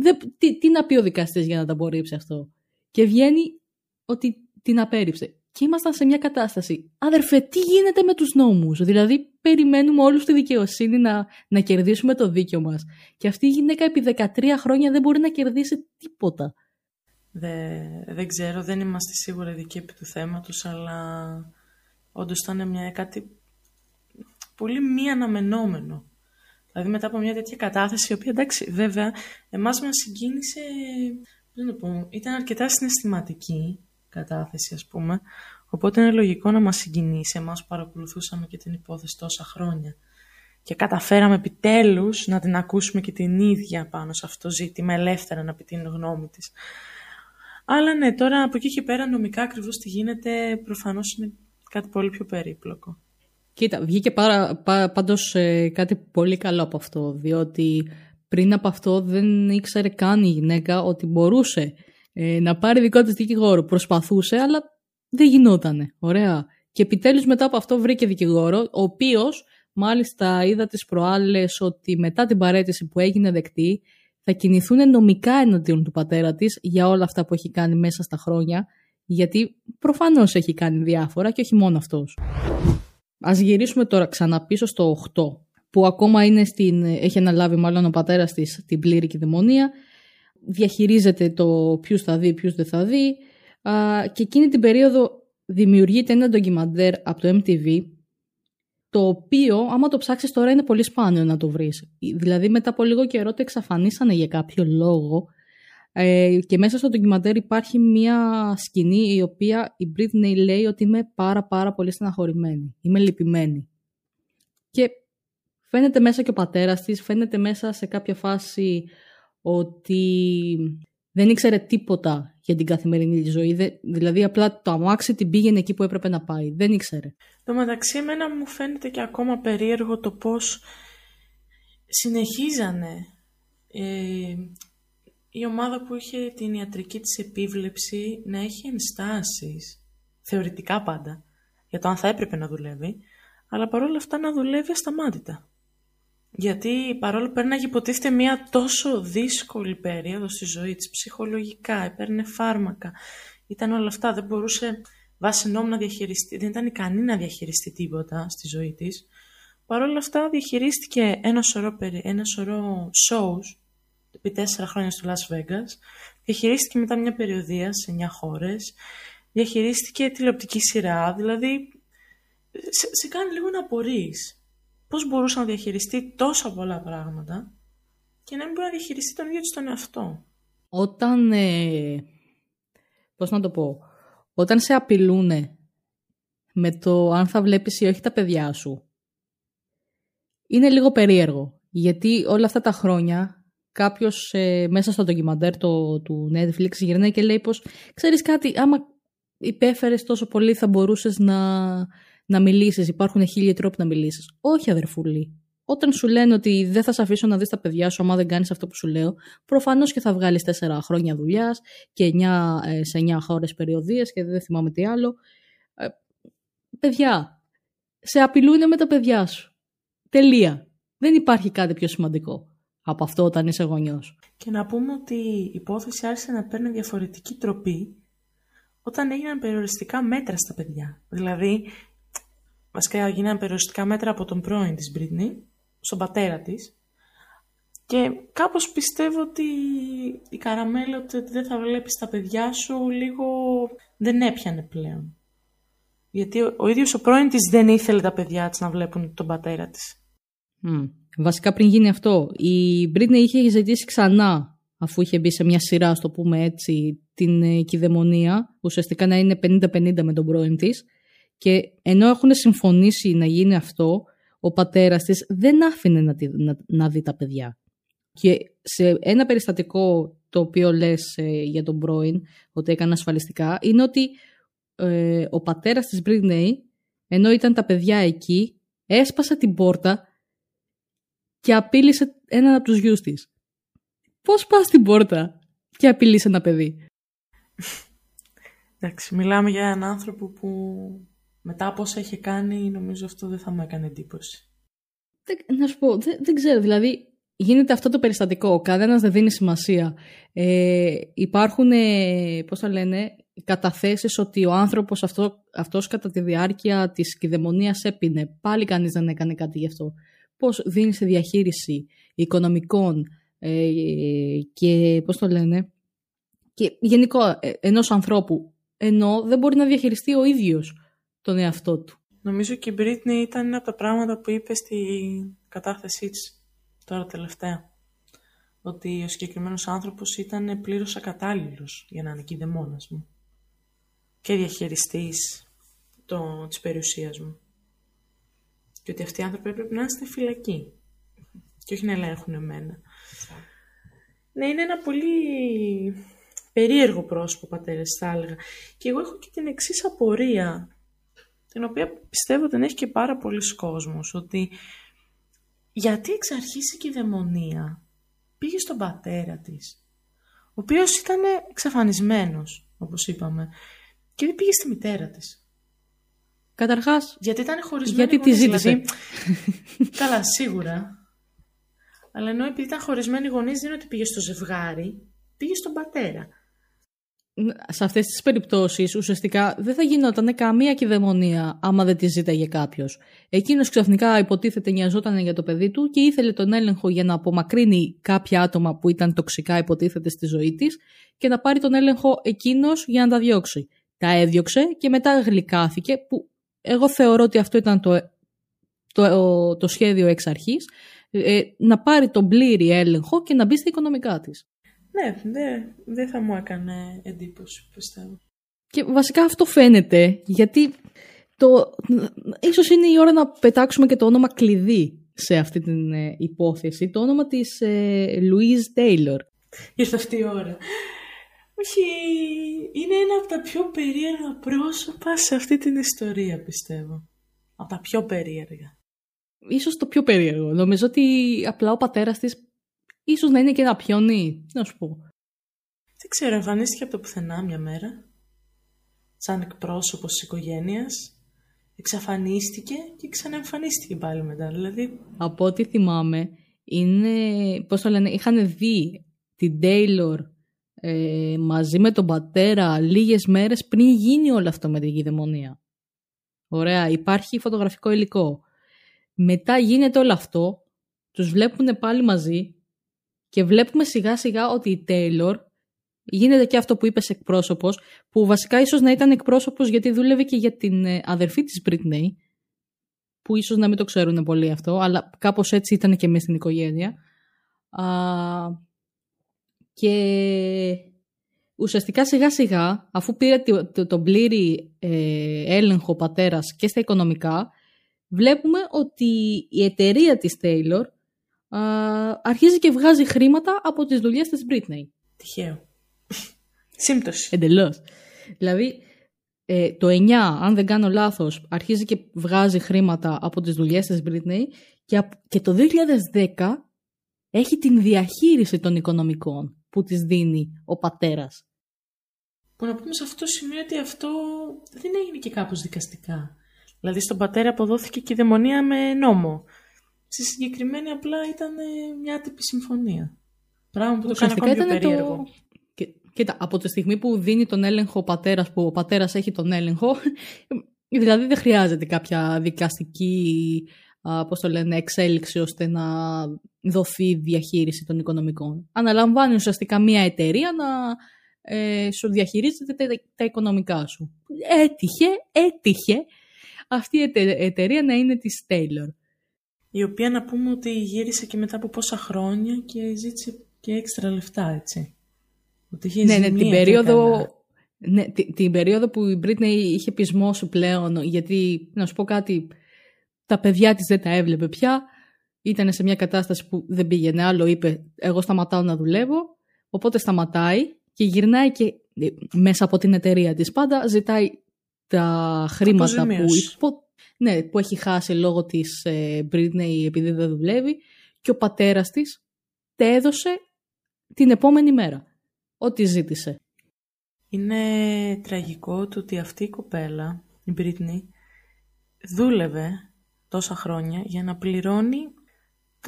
δεν, τι, τι να πει ο δικαστής για να τα απορρίψει αυτό; Και βγαίνει ότι την απέρριψε. Και ήμασταν σε μια κατάσταση. Αδερφέ, τι γίνεται με τους νόμους; Δηλαδή, περιμένουμε όλους τη δικαιοσύνη να, να κερδίσουμε το δίκιο μας. Και αυτή η γυναίκα επί 13 χρόνια δεν μπορεί να κερδίσει τίποτα. Δεν, δεν ξέρω, δεν είμαστε σίγουρα ειδικοί επί του θέματος, αλλά όντως ήταν μια, κάτι πολύ μη αναμενόμενο. Δηλαδή μετά από μια τέτοια κατάθεση, η οποία εντάξει, βέβαια, εμάς μας συγκίνησε, δεν το πω, ήταν αρκετά συναισθηματική κατάθεση ας πούμε, οπότε είναι λογικό να μας συγκινήσει, εμάς που παρακολουθούσαμε και την υπόθεση τόσα χρόνια. Και καταφέραμε επιτέλους να την ακούσουμε και την ίδια πάνω σε αυτό το ζήτημα, ελεύθερα να πει την γνώμη της. Αλλά ναι, τώρα από εκεί και πέρα νομικά ακριβώς τι γίνεται, προφανώς είναι κάτι πολύ πιο περίπλοκο. Κοίτα, βγήκε πάρα, πά, πάντως ε, κάτι πολύ καλό από αυτό, διότι πριν από αυτό δεν ήξερε καν η γυναίκα ότι μπορούσε ε, να πάρει δικό της δικηγόρο. Προσπαθούσε, αλλά δεν γινότανε. Ωραία. Και επιτέλους μετά από αυτό βρήκε δικηγόρο, ο οποίος μάλιστα είδα τις προάλλες ότι μετά την παρέτηση που έγινε δεκτή θα κινηθούν νομικά εναντίον του πατέρα της για όλα αυτά που έχει κάνει μέσα στα χρόνια, γιατί προφανώς έχει κάνει διάφορα και όχι μόνο αυτός. Ας γυρίσουμε τώρα ξανά πίσω στο 8, που ακόμα είναι στην, έχει αναλάβει μάλλον ο πατέρας της την πλήρη κυδαιμονία, διαχειρίζεται το ποιους θα δει, ποιους δεν θα δει. Και εκείνη την περίοδο δημιουργείται ένα ντοκιμαντέρ από το MTV το οποίο, άμα το ψάξεις τώρα, είναι πολύ σπάνιο να το βρεις. Δηλαδή, μετά από λίγο καιρό το εξαφανίσανε για κάποιο λόγο ε, και μέσα στο ντοκιμαντέρ υπάρχει μια σκηνή η οποία η Britney λέει ότι είμαι πάρα πάρα πολύ στεναχωρημένη. Είμαι λυπημένη. Και φαίνεται μέσα και ο πατέρας της, φαίνεται μέσα σε κάποια φάση ότι δεν ήξερε τίποτα για την καθημερινή της ζωή. Δηλαδή απλά το αμάξι την πήγαινε εκεί που έπρεπε να πάει. Δεν ήξερε. Το μεταξύ εμένα μου φαίνεται και ακόμα περίεργο το πώς συνεχίζανε ε, η ομάδα που είχε την ιατρική της επίβλεψη να έχει ενστάσεις, θεωρητικά πάντα, για το αν θα έπρεπε να δουλεύει, αλλά παρόλα αυτά να δουλεύει ασταμάτητα. Γιατί παρόλο που πέρναγε υποτίθεται μια τόσο δύσκολη περίοδο στη ζωή της, ψυχολογικά, έπαιρνε φάρμακα, ήταν όλα αυτά, δεν μπορούσε βάσει νόμου να διαχειριστεί, δεν ήταν ικανή να διαχειριστεί τίποτα στη ζωή της. Παρ' όλα αυτά διαχειρίστηκε ένα σωρό, ένα σωρό shows επί τέσσερα χρόνια στο Las Vegas, διαχειρίστηκε μετά μια περιοδία σε 9 χώρες, διαχειρίστηκε τηλεοπτική σειρά, δηλαδή σε, σε κάνει λίγο να απορείς πώς μπορούσε να διαχειριστεί τόσα πολλά πράγματα και να μην μπορεί να διαχειριστεί τον ίδιο τον εαυτό. Όταν, ε, πώς να το πω, όταν σε απειλούν με το αν θα βλέπεις ή όχι τα παιδιά σου, είναι λίγο περίεργο. Γιατί όλα αυτά τα χρόνια κάποιος ε, μέσα στο ντοκιμαντέρ το, του Netflix γυρνάει και λέει πως ξέρεις κάτι, άμα υπέφερες τόσο πολύ θα μπορούσες να, να μιλήσεις, υπάρχουν χίλιοι τρόποι να μιλήσεις. Όχι αδερφούλη. Όταν σου λένε ότι δεν θα σε αφήσω να δεις τα παιδιά σου άμα δεν κάνεις αυτό που σου λέω, προφανώς και θα βγάλεις τέσσερα χρόνια δουλειάς και 9, ε, σε 9 χώρες περιοδίες και δεν θυμάμαι τι άλλο. Ε, παιδιά, σε απειλούν με τα παιδιά σου. Τελεία. Δεν υπάρχει κάτι πιο σημαντικό από αυτό όταν είσαι γονιός. Και να πούμε ότι η υπόθεση άρχισε να παίρνει διαφορετική τροπή όταν έγιναν περιοριστικά μέτρα στα παιδιά. Δηλαδή, βασικά έγιναν περιοριστικά μέτρα από τον πρώην της Μπρίτνη, στον πατέρα της, και κάπως πιστεύω ότι η καραμέλα ότι δεν θα βλέπεις τα παιδιά σου λίγο δεν έπιανε πλέον. Γιατί ο, ο ίδιος ο πρώην της δεν ήθελε τα παιδιά της να βλέπουν τον πατέρα της. Βασικά πριν γίνει αυτό, η Μπρίτνεϊ είχε ζητήσει ξανά, αφού είχε μπει σε μια σειρά, στο πούμε έτσι, την ε, κυδαιμονία, ουσιαστικά να είναι 50-50 με τον πρώην της. Και ενώ έχουν συμφωνήσει να γίνει αυτό, ο πατέρας της δεν άφηνε να, να, να δει τα παιδιά. Και σε ένα περιστατικό το οποίο λες ε, για τον πρώην, ότι έκανε ασφαλιστικά, είναι ότι ε, ο πατέρας της Μπρίτνεϊ, ενώ ήταν τα παιδιά εκεί, έσπασε την πόρτα και απείλησε έναν από τους γιους της. Πώς πας στην πόρτα και απειλείς ένα παιδί; Εντάξει, μιλάμε για έναν άνθρωπο που μετά από όσα έχει κάνει νομίζω αυτό δεν θα μου έκανε εντύπωση. να σου πω, δεν, δεν ξέρω, δηλαδή γίνεται αυτό το περιστατικό, κανένα δεν δίνει σημασία. Ε, υπάρχουν, ε, πώς θα λένε, καταθέσεις ότι ο άνθρωπος αυτό, αυτός κατά τη διάρκεια της κυδαιμονίας έπινε. Πάλι κανείς δεν έκανε κάτι γι' αυτό πώς δίνει σε διαχείριση οικονομικών ε, και πώς το λένε και γενικό ε, ενός ανθρώπου ενώ δεν μπορεί να διαχειριστεί ο ίδιος τον εαυτό του. Νομίζω και η Μπρίτνη ήταν ένα από τα πράγματα που είπε στη κατάθεσή της τώρα τελευταία. Ότι ο συγκεκριμένος άνθρωπος ήταν πλήρως ακατάλληλος για να είναι κυδεμόνας μου και διαχειριστής το, της περιουσίας μου και ότι αυτοί οι άνθρωποι πρέπει να είναι στη φυλακή και όχι να ελέγχουν εμένα. Ναι, είναι ένα πολύ περίεργο πρόσωπο πατέρες θα έλεγα. Και εγώ έχω και την εξής απορία, την οποία πιστεύω ότι έχει και πάρα πολλοί κόσμος, ότι γιατί εξ αρχής η δαιμονία πήγε στον πατέρα της, ο οποίος ήταν εξαφανισμένος, όπως είπαμε, και δεν πήγε στη μητέρα της. Καταρχάς. Γιατί ήταν χωρισμένη. Γιατί τη ζήτησε. Δηλαδή... Καλά, σίγουρα. Αλλά ενώ επειδή ήταν χωρισμένοι γονεί, δεν είναι ότι πήγε στο ζευγάρι, πήγε στον πατέρα. Σε αυτές τις περιπτώσεις, ουσιαστικά δεν θα γινόταν καμία κυδαιμονία άμα δεν τη ζήταγε κάποιος. Εκείνος ξαφνικά υποτίθεται νοιαζόταν για το παιδί του και ήθελε τον έλεγχο για να απομακρύνει κάποια άτομα που ήταν τοξικά υποτίθεται στη ζωή της και να πάρει τον έλεγχο εκείνος για να τα διώξει. Τα έδιωξε και μετά γλυκάθηκε, που εγώ θεωρώ ότι αυτό ήταν το, το, το σχέδιο εξ αρχής, ε, να πάρει τον πλήρη έλεγχο και να μπει στα οικονομικά της. Ναι, δεν δε θα μου έκανε εντύπωση, πιστεύω. Και βασικά αυτό φαίνεται, γιατί το, ίσως είναι η ώρα να πετάξουμε και το όνομα κλειδί σε αυτή την ε, υπόθεση, το όνομα της ε, Louise Taylor. Ήρθε αυτή η ώρα. Όχι, είναι ένα από τα πιο περίεργα πρόσωπα σε αυτή την ιστορία, πιστεύω. Από τα πιο περίεργα. Ίσως το πιο περίεργο. Νομίζω ότι απλά ο πατέρας της ίσως να είναι και ένα πιόνι, να σου πω. Δεν ξέρω, εμφανίστηκε από το πουθενά μια μέρα. Σαν εκπρόσωπος της οικογένειας. Εξαφανίστηκε και ξαναεμφανίστηκε πάλι μετά. Δηλαδή... Από ό,τι θυμάμαι, είναι, πώς το λένε, είχαν δει την Taylor ε, μαζί με τον πατέρα λίγες μέρες πριν γίνει όλο αυτό με την κυδαιμονία. Ωραία, υπάρχει φωτογραφικό υλικό. Μετά γίνεται όλο αυτό, τους βλέπουν πάλι μαζί και βλέπουμε σιγά σιγά ότι η Τέιλορ γίνεται και αυτό που είπες εκπρόσωπος, που βασικά ίσως να ήταν εκπρόσωπος γιατί δούλευε και για την ε, αδερφή της Britney, που ίσως να μην το ξέρουν πολύ αυτό, αλλά κάπως έτσι ήταν και μέσα στην οικογένεια. Α, και ουσιαστικά σιγά σιγά, αφού πήρε τον το, πλήρη ε, έλεγχο ο πατέρας και στα οικονομικά, βλέπουμε ότι η εταιρεία της Taylor α, αρχίζει και βγάζει χρήματα από τις δουλειές της Britney. Τυχαίο. Σύμπτωση. Εντελώς. Δηλαδή, ε, το 9, αν δεν κάνω λάθος, αρχίζει και βγάζει χρήματα από τις δουλειές της Britney και, και το 2010 έχει την διαχείριση των οικονομικών που της δίνει ο πατέρας. Που να πούμε σε αυτό το σημείο ότι αυτό δεν έγινε και κάπως δικαστικά. Δηλαδή στον πατέρα αποδόθηκε και η δαιμονία με νόμο. Στη συγκεκριμένη απλά ήταν μια άτυπη συμφωνία. Πράγμα που το κάνει ακόμη πιο περίεργο. Το... Κοίτα, από τη στιγμή που δίνει τον έλεγχο ο πατέρας, που ο πατέρας έχει τον έλεγχο, δηλαδή δεν χρειάζεται κάποια δικαστική πώς το λένε, εξέλιξη ώστε να δοθεί διαχείριση των οικονομικών. Αναλαμβάνει ουσιαστικά μια εταιρεία να ε, σου διαχειρίζεται τα, τα, οικονομικά σου. Έτυχε, έτυχε αυτή η εταιρεία να είναι της Taylor. Η οποία να πούμε ότι γύρισε και μετά από πόσα χρόνια και ζήτησε και έξτρα λεφτά, έτσι. Ότι ναι, ναι, την περίοδο, ναι, την, την περίοδο που η Britney είχε πεισμό σου πλέον, γιατί, να σου πω κάτι, τα παιδιά της δεν τα έβλεπε πια, ήταν σε μια κατάσταση που δεν πήγαινε. Άλλο, είπε εγώ σταματάω να δουλεύω, οπότε σταματάει και γυρνάει και ε, μέσα από την εταιρεία της πάντα ζητάει τα χρήματα που, ναι, που έχει χάσει λόγω της ε, Britney επειδή δεν δουλεύει. Και ο πατέρας της τα έδωσε την επόμενη μέρα. Ό,τι ζήτησε. Είναι τραγικό το ότι αυτή η κοπέλα, η Britney, δούλευε τόσα χρόνια για να πληρώνει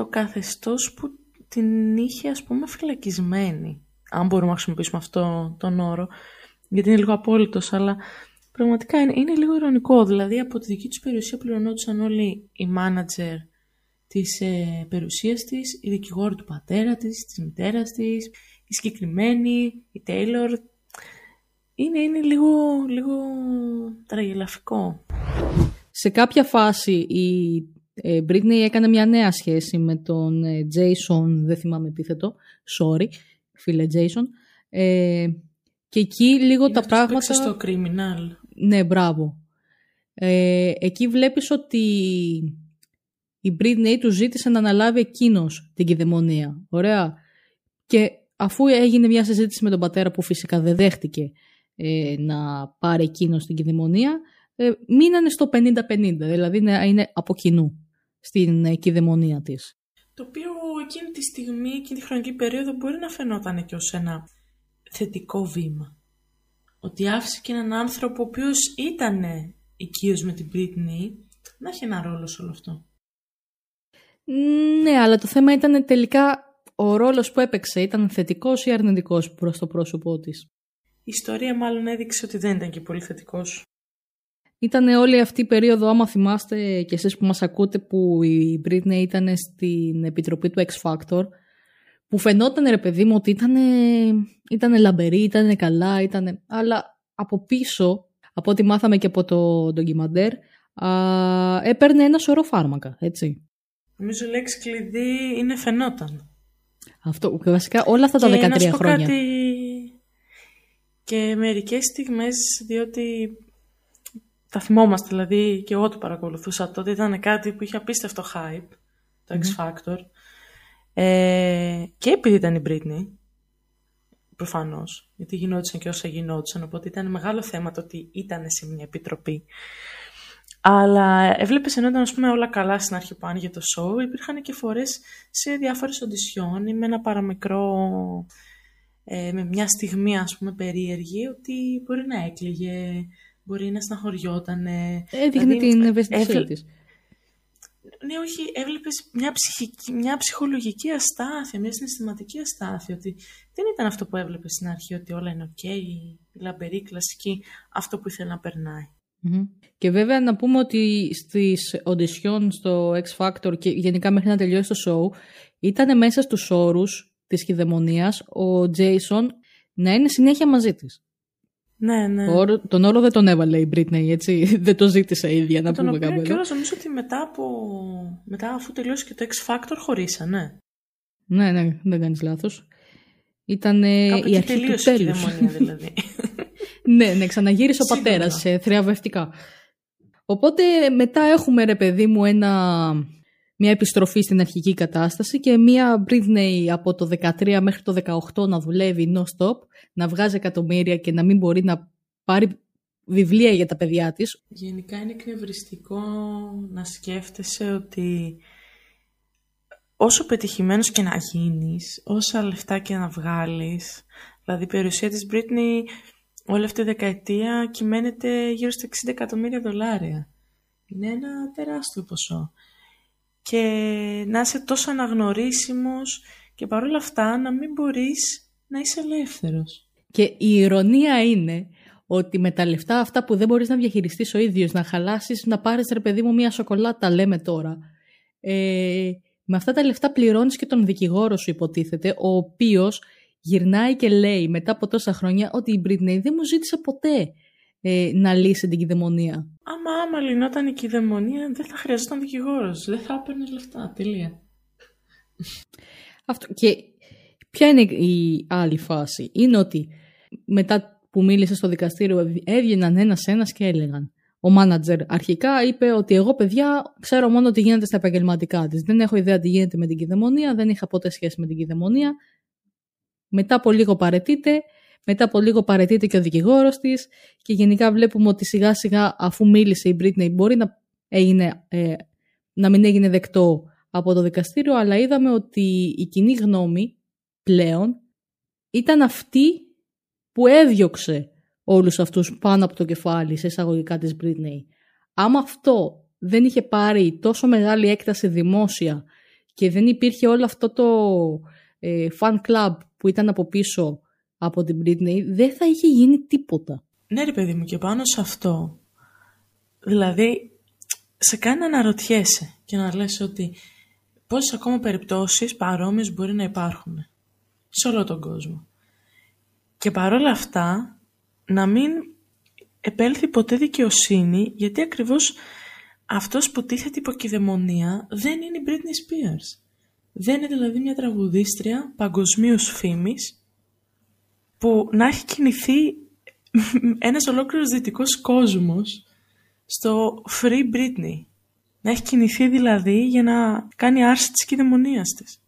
το καθεστώς που την είχε ας πούμε φυλακισμένη. Αν μπορούμε να χρησιμοποιήσουμε αυτό τον όρο, γιατί είναι λίγο απόλυτος, αλλά πραγματικά είναι, είναι λίγο ειρωνικό. Δηλαδή από τη δική τους περιουσία πληρωνόντουσαν όλοι οι μάνατζερ της ε, περιουσίας της, οι δικηγόροι του πατέρα της, της μητέρας της, η συγκεκριμένη, η Τέιλορ. Είναι, είναι λίγο, λίγο τραγελαφικό. Σε κάποια φάση η ε, Britney έκανε μια νέα σχέση με τον ε, Jason, δεν θυμάμαι επίθετο, sorry, φίλε Jason. Ε, και εκεί λίγο Είναι τα πράγματα... στο criminal. Ναι, μπράβο. Ε, εκεί βλέπεις ότι η Britney του ζήτησε να αναλάβει εκείνος την κυδαιμονία. Ωραία. Και αφού έγινε μια συζήτηση με τον πατέρα που φυσικά δεν δέχτηκε ε, να πάρει εκείνος την κυδαιμονία, ε, μείνανε στο 50-50, δηλαδή είναι από κοινού στην ε, κυδαιμονία της. Το οποίο εκείνη τη στιγμή, εκείνη τη χρονική περίοδο μπορεί να φαινόταν και ως ένα θετικό βήμα. Ότι άφησε και έναν άνθρωπο ο οποίος ήταν οικείος με την Britney να έχει ένα ρόλο σε όλο αυτό. Ναι, αλλά το θέμα ήταν τελικά ο ρόλος που έπαιξε ήταν θετικός ή αρνητικός προς το πρόσωπό της. Η ιστορία μάλλον έδειξε ότι δεν ήταν και πολύ θετικός. Ήταν όλη αυτή η περίοδο, άμα θυμάστε και εσείς που μας ακούτε, που η Britney ήταν στην επιτροπή του X Factor, που φαινόταν ρε παιδί μου ότι ήταν, ήτανε λαμπερή, ήταν καλά, ήταν... αλλά από πίσω, από ό,τι μάθαμε και από το ντοκιμαντέρ, έπαιρνε ένα σωρό φάρμακα, έτσι. Νομίζω η λέξη κλειδί είναι φαινόταν. Αυτό, βασικά όλα αυτά τα 13 χρόνια. Κάτι... Και μερικές στιγμές, διότι τα θυμόμαστε, δηλαδή και εγώ το παρακολουθούσα τότε, ήταν κάτι που είχε απίστευτο hype, το X Factor. Ε, και επειδή ήταν η Britney, προφανώς, γιατί γινόντουσαν και όσα γινόντουσαν, οπότε ήταν μεγάλο θέμα το ότι ήταν σε μια επιτροπή. Αλλά έβλεπες ενώ ήταν ας πούμε, όλα καλά στην αρχή που άνοιγε το show, υπήρχαν και φορές σε διάφορες οντισιόν ή με ένα παραμικρό, ε, με μια στιγμή ας πούμε περίεργη, ότι μπορεί να έκλαιγε, μπορεί να στεναχωριόταν. Έδειχνε δηλαδή, την ευαισθησία της. Ναι, όχι, έβλεπες μια, ψυχική, μια ψυχολογική αστάθεια, μια συναισθηματική αστάθεια, ότι δεν ήταν αυτό που έβλεπες στην αρχή, ότι όλα είναι ok, η λαμπερή, κλασική, αυτό που ήθελε να περνάει. Και βέβαια να πούμε ότι στις audition στο X Factor και γενικά μέχρι να τελειώσει το show ήταν μέσα στους όρους της χειδαιμονίας ο Jason να είναι συνέχεια μαζί της. Ναι, ναι. τον όρο δεν τον έβαλε η Britney, έτσι. Δεν το ζήτησε η ίδια να πούμε κάπου Και όλος νομίζω ότι μετά, από... μετά αφού τελειώσει και το X Factor χωρίσανε. Ναι, ναι, δεν κάνεις λάθος. Ήταν η αρχή του τέλους. δηλαδή. ναι, ναι, ξαναγύρισε ο πατέρας ε, θριαβευτικά. Οπότε μετά έχουμε ρε παιδί μου ένα, μια επιστροφή στην αρχική κατάσταση και μια Britney από το 13 μέχρι το 18 να δουλεύει non-stop, να βγάζει εκατομμύρια και να μην μπορεί να πάρει βιβλία για τα παιδιά της. Γενικά είναι εκνευριστικό να σκέφτεσαι ότι όσο πετυχημένος και να γίνεις, όσα λεφτά και να βγάλεις, δηλαδή η περιουσία της Britney όλη αυτή η δεκαετία κυμαίνεται γύρω στα 60 εκατομμύρια δολάρια. Είναι ένα τεράστιο ποσό. Και να είσαι τόσο αναγνωρίσιμος και παρόλα αυτά να μην μπορείς να είσαι ελεύθερος. Και η ηρωνία είναι ότι με τα λεφτά αυτά που δεν μπορείς να διαχειριστείς ο ίδιος, να χαλάσεις, να πάρεις ρε παιδί μου μια σοκολάτα, λέμε τώρα. Ε, με αυτά τα λεφτά πληρώνεις και τον δικηγόρο σου υποτίθεται, ο οποίος γυρνάει και λέει μετά από τόσα χρόνια ότι η Britney δεν μου ζήτησε ποτέ ε, να λύσει την κυδαιμονία. Άμα, άμα λυνόταν η κυδαιμονία δεν θα χρειαζόταν δικηγόρος, δεν θα έπαιρνε λεφτά, τελεία. Αυτό. Και ποια είναι η άλλη φάση; Είναι ότι μετά που μίλησε στο δικαστήριο έβγαιναν ένα-ένα και έλεγαν ο μάνατζερ αρχικά είπε ότι εγώ παιδιά ξέρω μόνο τι γίνεται στα επαγγελματικά της. Δεν έχω ιδέα τι γίνεται με την κυδαιμονία, δεν είχα ποτέ σχέση με την κυδαιμονία. Μετά από λίγο παρετείται, μετά από λίγο παρετείται και ο δικηγόρος της και γενικά βλέπουμε ότι σιγά σιγά αφού μίλησε η Britney μπορεί να, έγινε, ε, να μην έγινε δεκτό από το δικαστήριο αλλά είδαμε ότι η κοινή γνώμη πλέον ήταν αυτή που έδιωξε όλους αυτούς πάνω από το κεφάλι σε εισαγωγικά της Britney. Άμα αυτό δεν είχε πάρει τόσο μεγάλη έκταση δημόσια και δεν υπήρχε όλο αυτό το ε, fan club που ήταν από πίσω από την Britney, δεν θα είχε γίνει τίποτα. Ναι ρε παιδί μου και πάνω σε αυτό, δηλαδή σε κάνει να αναρωτιέσαι και να λες ότι πόσες ακόμα περιπτώσεις παρόμοιες μπορεί να υπάρχουν σε όλο τον κόσμο. Και παρόλα αυτά να μην επέλθει ποτέ δικαιοσύνη γιατί ακριβώς αυτός που τίθεται υποκειδαιμονία δεν είναι η Britney Spears. Δεν είναι δηλαδή μια τραγουδίστρια παγκοσμίως φήμης που να έχει κινηθεί ένας ολόκληρος δυτικός κόσμος στο Free Britney. Να έχει κινηθεί δηλαδή για να κάνει άρση της κυδαιμονίας της.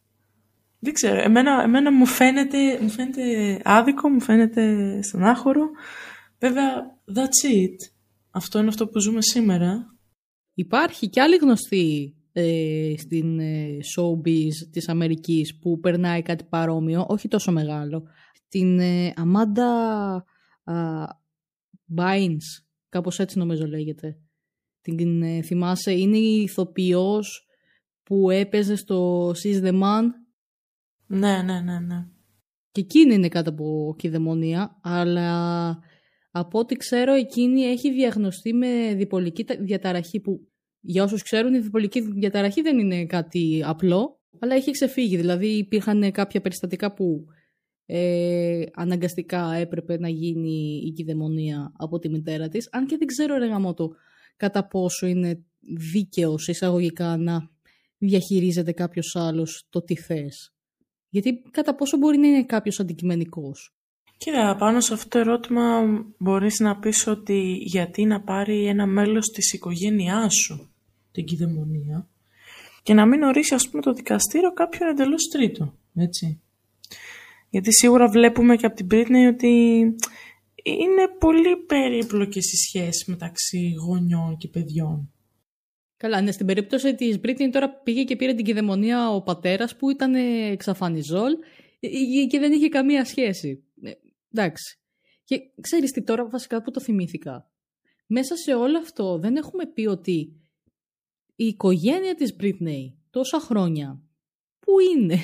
Δεν ξέρω, εμένα, εμένα μου, φαίνεται, μου φαίνεται άδικο, μου φαίνεται στενάχωρο. Βέβαια, that's it. Αυτό είναι αυτό που ζούμε σήμερα. Υπάρχει κι άλλη γνωστή ε, στην ε, showbiz της Αμερικής που περνάει κάτι παρόμοιο, όχι τόσο μεγάλο. Την ε, Amanda Bynes, κάπως έτσι νομίζω λέγεται. Την ε, θυμάσαι, είναι η ηθοποιός που έπαιζε στο She's the Man ναι, ναι, ναι, ναι. Και εκείνη είναι κάτω από κυδαιμονία, αλλά από ό,τι ξέρω εκείνη έχει διαγνωστεί με διπολική διαταραχή που για όσους ξέρουν η διπολική διαταραχή δεν είναι κάτι απλό, αλλά έχει ξεφύγει. Δηλαδή υπήρχαν κάποια περιστατικά που ε, αναγκαστικά έπρεπε να γίνει η κυδαιμονία από τη μητέρα της, αν και δεν ξέρω ρε γαμώτο κατά πόσο είναι δίκαιος εισαγωγικά να διαχειρίζεται κάποιος άλλος το τι θες. Γιατί κατά πόσο μπορεί να είναι κάποιος αντικειμενικός. Κοίτα, πάνω σε αυτό το ερώτημα μπορείς να πεις ότι γιατί να πάρει ένα μέλος της οικογένειάς σου την κυδαιμονία και να μην ορίσει ας πούμε το δικαστήριο κάποιον εντελώς τρίτο, έτσι. Γιατί σίγουρα βλέπουμε και από την Britney ότι είναι πολύ περίπλοκες οι σχέσεις μεταξύ γονιών και παιδιών. Καλά, ναι, στην περίπτωση της Britney τώρα πήγε και πήρε την κυδαιμονία ο πατέρας που ήταν εξαφανιζόλ και δεν είχε καμία σχέση. Ε, εντάξει. Και ξέρεις τι τώρα βασικά που το θυμήθηκα. Μέσα σε όλο αυτό δεν έχουμε πει ότι η οικογένεια της Britney τόσα χρόνια πού είναι;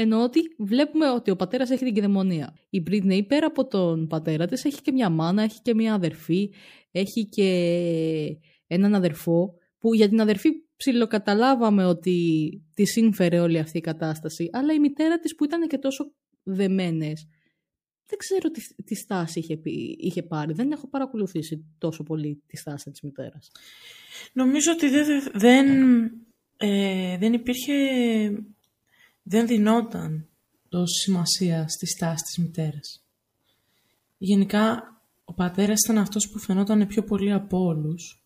Ενώ ότι βλέπουμε ότι ο πατέρας έχει την κυδαιμονία. Η Britney πέρα από τον πατέρα της έχει και μια μάνα, έχει και μια αδερφή, έχει και έναν αδερφό που για την αδερφή ψιλοκαταλάβαμε ότι της σύμφερε όλη αυτή η κατάσταση, αλλά η μητέρα της που ήταν και τόσο δεμένες, δεν ξέρω τι, τι στάση είχε, είχε πάρει. Δεν έχω παρακολουθήσει τόσο πολύ τη στάση της μητέρας. Νομίζω ότι δεν, δεν, ε, δεν υπήρχε, δεν δινόταν τόσο σημασία στη στάση της μητέρας. Γενικά, ο πατέρας ήταν αυτός που φαινόταν πιο πολύ από όλους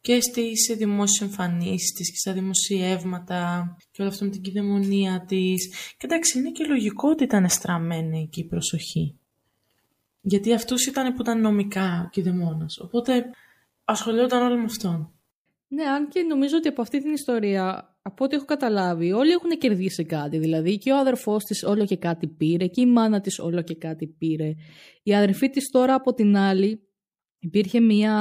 και στις δημόσιες εμφανίσεις της και στα δημοσιεύματα και όλο αυτό με την κυδαιμονία της. Και εντάξει, είναι και λογικό ότι ήταν στραμμένη εκεί η προσοχή. Γιατί αυτούς ήταν που ήταν νομικά κηδεμόνας. Οπότε ασχολιόταν όλοι με αυτόν. Ναι, αν και νομίζω ότι από αυτή την ιστορία, από ό,τι έχω καταλάβει, όλοι έχουν κερδίσει κάτι. Δηλαδή και ο αδερφός της όλο και κάτι πήρε και η μάνα της όλο και κάτι πήρε. Η αδερφή της τώρα από την άλλη υπήρχε μια,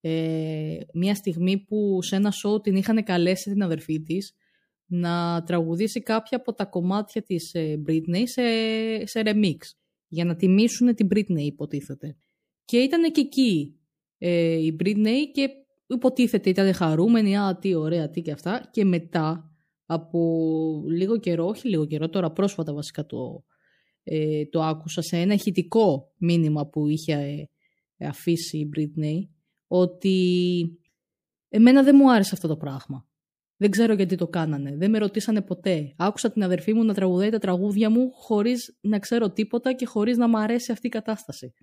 ε, μια στιγμή που σε ένα σοου την είχαν καλέσει την αδερφή της να τραγουδήσει κάποια από τα κομμάτια της ε, Britney σε, σε remix για να τιμήσουν την Britney υποτίθεται. Και ήταν και εκεί ε, η Britney και υποτίθεται ήταν χαρούμενη, α, τι ωραία, τι και αυτά. Και μετά από λίγο καιρό, όχι λίγο καιρό, τώρα πρόσφατα βασικά το, ε, το άκουσα σε ένα ηχητικό μήνυμα που είχε ε, αφήσει η Britney, ότι εμένα δεν μου άρεσε αυτό το πράγμα. Δεν ξέρω γιατί το κάνανε. Δεν με ρωτήσανε ποτέ. Άκουσα την αδερφή μου να τραγουδάει τα τραγούδια μου χωρίς να ξέρω τίποτα και χωρίς να μου αρέσει αυτή η κατάσταση.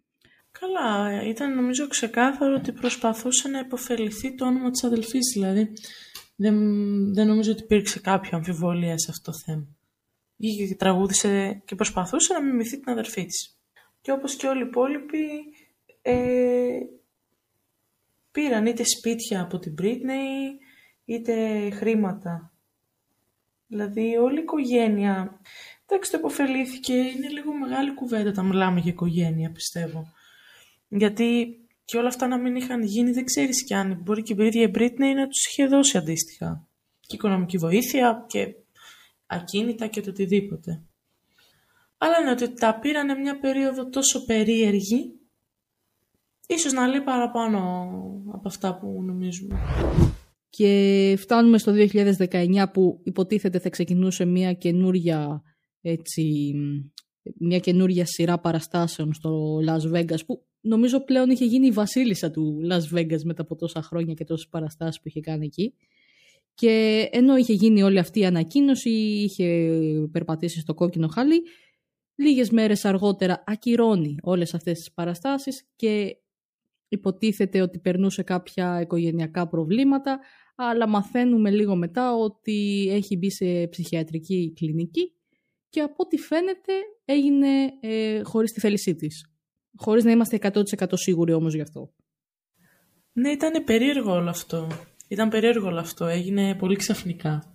Καλά, ήταν νομίζω ξεκάθαρο ότι προσπαθούσε να υποφεληθεί το όνομα της αδελφής, δηλαδή δεν, δεν νομίζω ότι υπήρξε κάποια αμφιβολία σε αυτό το θέμα. Βγήκε και τραγούδισε και προσπαθούσε να μιμηθεί την αδελφή της. Και όπως και όλοι οι υπόλοιποι, ε, πήραν είτε σπίτια από την Britney, είτε χρήματα. Δηλαδή όλη η οικογένεια, εντάξει το υποφελήθηκε, είναι λίγο μεγάλη κουβέντα τα μιλάμε για οικογένεια πιστεύω. Γιατί και όλα αυτά να μην είχαν γίνει δεν ξέρεις κι αν μπορεί και η ίδια η Britney να τους είχε δώσει αντίστοιχα. Και οικονομική βοήθεια και ακίνητα και το οτιδήποτε. Αλλά είναι ότι τα πήρανε μια περίοδο τόσο περίεργη, ίσως να λέει παραπάνω από αυτά που νομίζουμε. Και φτάνουμε στο 2019 που υποτίθεται θα ξεκινούσε μια καινούρια, έτσι, μια καινούρια σειρά παραστάσεων στο Las Vegas που νομίζω πλέον είχε γίνει η βασίλισσα του Las Vegas μετά από τόσα χρόνια και τόσες παραστάσεις που είχε κάνει εκεί. Και ενώ είχε γίνει όλη αυτή η ανακοίνωση, είχε περπατήσει στο κόκκινο χαλί, λίγες μέρες αργότερα ακυρώνει όλες αυτές τις παραστάσεις και υποτίθεται ότι περνούσε κάποια οικογενειακά προβλήματα, αλλά μαθαίνουμε λίγο μετά ότι έχει μπει σε ψυχιατρική κλινική και από ό,τι φαίνεται έγινε ε, χωρίς τη θέλησή της. Χωρίς να είμαστε 100% σίγουροι όμως γι' αυτό. Ναι, ήταν περίεργο όλο αυτό. Ήταν περίεργο όλο αυτό. Έγινε πολύ ξαφνικά.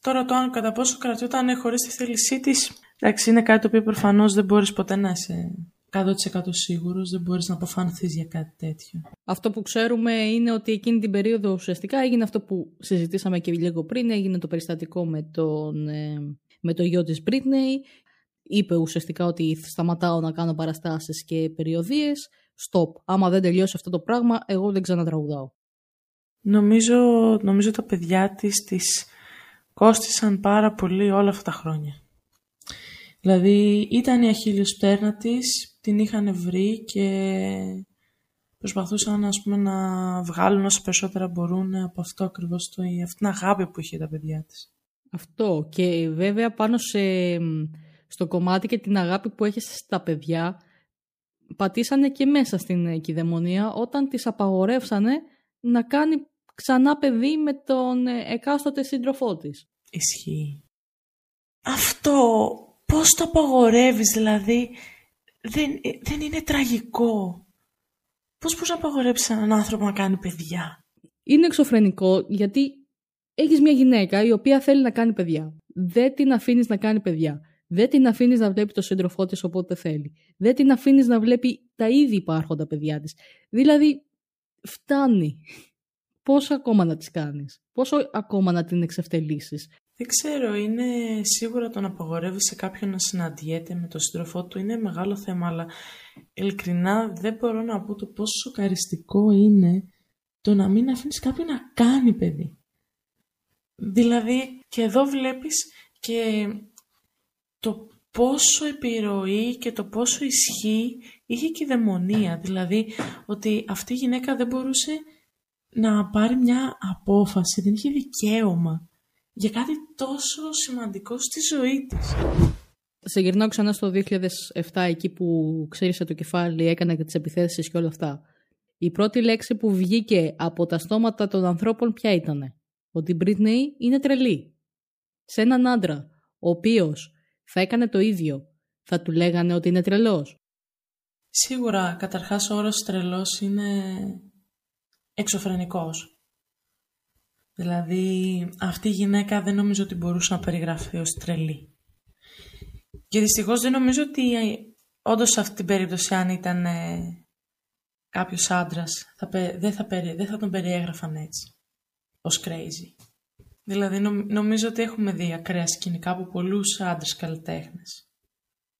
Τώρα το αν κατά πόσο κρατιόταν χωρίς τη θέλησή της. εντάξει, είναι κάτι το οποίο προφανώς δεν μπορείς ποτέ να είσαι 100% σίγουρος, δεν μπορείς να αποφανθείς για κάτι τέτοιο. Αυτό που ξέρουμε είναι ότι εκείνη την περίοδο ουσιαστικά έγινε αυτό που συζητήσαμε και λίγο πριν, έγινε το περιστατικό με, τον, ε, με το γιο της Britney, είπε ουσιαστικά ότι σταματάω να κάνω παραστάσεις και περιοδίες, stop, άμα δεν τελειώσει αυτό το πράγμα, εγώ δεν ξανατραγουδάω. Νομίζω, νομίζω τα παιδιά της τις κόστησαν πάρα πολύ όλα αυτά τα χρόνια. Δηλαδή ήταν η αχίλιος πτέρνα της, την είχαν βρει και προσπαθούσαν ας πούμε, να βγάλουν όσο περισσότερα μπορούν από αυτό ακριβώς το, αυτή την αγάπη που είχε τα παιδιά της. Αυτό και βέβαια πάνω σε, στο κομμάτι και την αγάπη που έχεις στα παιδιά πατήσανε και μέσα στην κυδαιμονία όταν τις απαγορεύσανε να κάνει ξανά παιδί με τον εκάστοτε σύντροφό της. Ισχύει. Αυτό πώς το απαγορεύεις δηλαδή; Δεν, ε, δεν είναι τραγικό. Πώς μπορείς να απαγορέψεις έναν άνθρωπο να κάνει παιδιά; Είναι εξωφρενικό γιατί έχεις μια γυναίκα η οποία θέλει να κάνει παιδιά. Δεν την αφήνεις να κάνει παιδιά. Δεν την αφήνεις να βλέπει το σύντροφό της όποτε θέλει. Δεν την αφήνεις να βλέπει τα ήδη υπάρχοντα παιδιά της. Δηλαδή, φτάνει. Πόσο ακόμα να τις κάνεις, πόσο ακόμα να την εξευτελίσεις; Δεν ξέρω, είναι σίγουρα το να απαγορεύεις σε κάποιον να συναντιέται με τον σύντροφό του είναι μεγάλο θέμα, αλλά ειλικρινά δεν μπορώ να πω το πόσο σοκαριστικό είναι το να μην αφήνεις κάποιον να κάνει παιδί. Δηλαδή, και εδώ βλέπεις και το πόσο επιρροή και το πόσο ισχύ είχε και η δαιμονία. Δηλαδή, ότι αυτή η γυναίκα δεν μπορούσε να πάρει μια απόφαση, δεν είχε δικαίωμα για κάτι τόσο σημαντικό στη ζωή της. Σε γυρνάω ξανά στο 2007, εκεί που ξέρησε το κεφάλι, έκανε και τις επιθέσεις και όλα αυτά. Η πρώτη λέξη που βγήκε από τα στόματα των ανθρώπων ποια ήτανε; Ότι η Britney είναι τρελή. Σε έναν άντρα, ο οποίος θα έκανε το ίδιο, θα του λέγανε ότι είναι τρελός. Σίγουρα, καταρχάς ο όρος τρελός είναι εξωφρενικός. Δηλαδή, αυτή η γυναίκα δεν νομίζω ότι μπορούσε να περιγραφεί ως τρελή. Και δυστυχώς δεν νομίζω ότι όντως σε αυτή την περίπτωση αν ήταν ε, κάποιος άντρας θα, δεν, θα, δεν θα τον περιέγραφαν έτσι, ως crazy. Δηλαδή νομίζω ότι έχουμε δει ακραία σκηνικά από πολλούς άντρες καλλιτέχνες.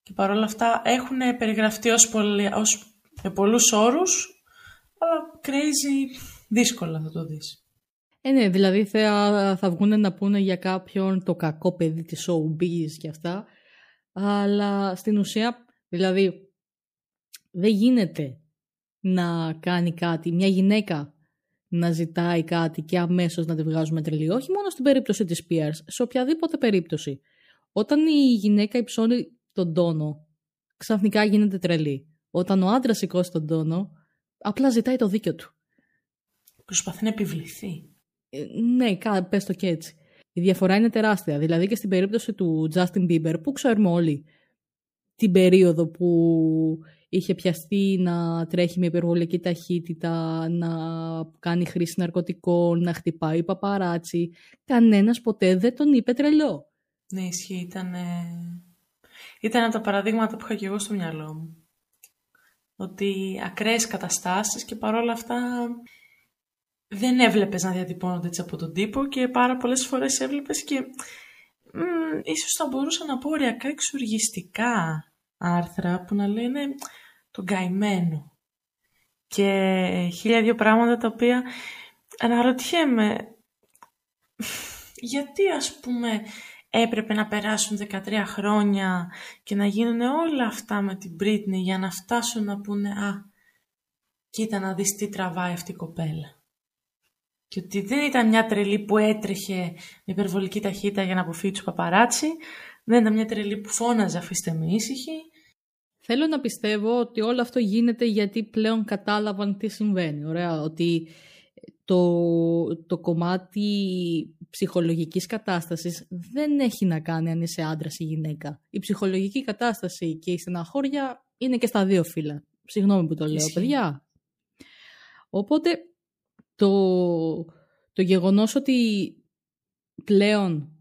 Και παρόλα αυτά έχουν περιγραφτεί ως, πολλοί, ως με πολλούς όρους, αλλά crazy δύσκολα θα το δεις. Ε, ναι, δηλαδή θα, θα βγουν να πούνε για κάποιον το κακό παιδί της showbiz και αυτά, αλλά στην ουσία, δηλαδή, δεν γίνεται να κάνει κάτι μια γυναίκα να ζητάει κάτι και αμέσως να τη βγάζουμε τρελή. Όχι μόνο στην περίπτωση της Spears, σε οποιαδήποτε περίπτωση. Όταν η γυναίκα υψώνει τον τόνο, ξαφνικά γίνεται τρελή. Όταν ο άντρας σηκώσει τον τόνο, απλά ζητάει το δίκιο του. Προσπαθεί να επιβληθεί. Ε, ναι, πες το και έτσι. Η διαφορά είναι τεράστια. Δηλαδή και στην περίπτωση του Justin Bieber, που ξέρουμε όλοι την περίοδο που είχε πιαστεί να τρέχει με υπερβολική ταχύτητα, να κάνει χρήση ναρκωτικών, να χτυπάει παπαράτσι. Κανένας ποτέ δεν τον είπε τρελό. Ναι, ισχύει. Ήταν, ήταν από τα παραδείγματα που είχα και εγώ στο μυαλό μου. Ότι ακραίες καταστάσεις και παρόλα αυτά δεν έβλεπες να διατυπώνονται έτσι από τον τύπο και πάρα πολλές φορές έβλεπες και μ, ίσως θα μπορούσα να πω ωριακά εξοργιστικά άρθρα που να λένε τον καημένο και χίλια δύο πράγματα τα οποία αναρωτιέμαι γιατί ας πούμε έπρεπε να περάσουν 13 χρόνια και να γίνουν όλα αυτά με την Britney για να φτάσουν να πούνε «Α, κοίτα να δεις τι τραβάει αυτή η κοπέλα». Και ότι δεν ήταν μια τρελή που έτρεχε με υπερβολική ταχύτητα για να αποφύγει τους παπαράτσι, δεν ήταν μια τρελή που φώναζε αφήστε με ήσυχη. Θέλω να πιστεύω ότι όλο αυτό γίνεται γιατί πλέον κατάλαβαν τι συμβαίνει. Ωραία, ότι το, το κομμάτι ψυχολογικής κατάστασης δεν έχει να κάνει αν είσαι άντρας ή γυναίκα. Η ψυχολογική κατάσταση και η στεναχώρια είναι και στα δύο φύλλα. Συγγνώμη που το λέω, παιδιά. Οπότε το, το γεγονός ότι πλέον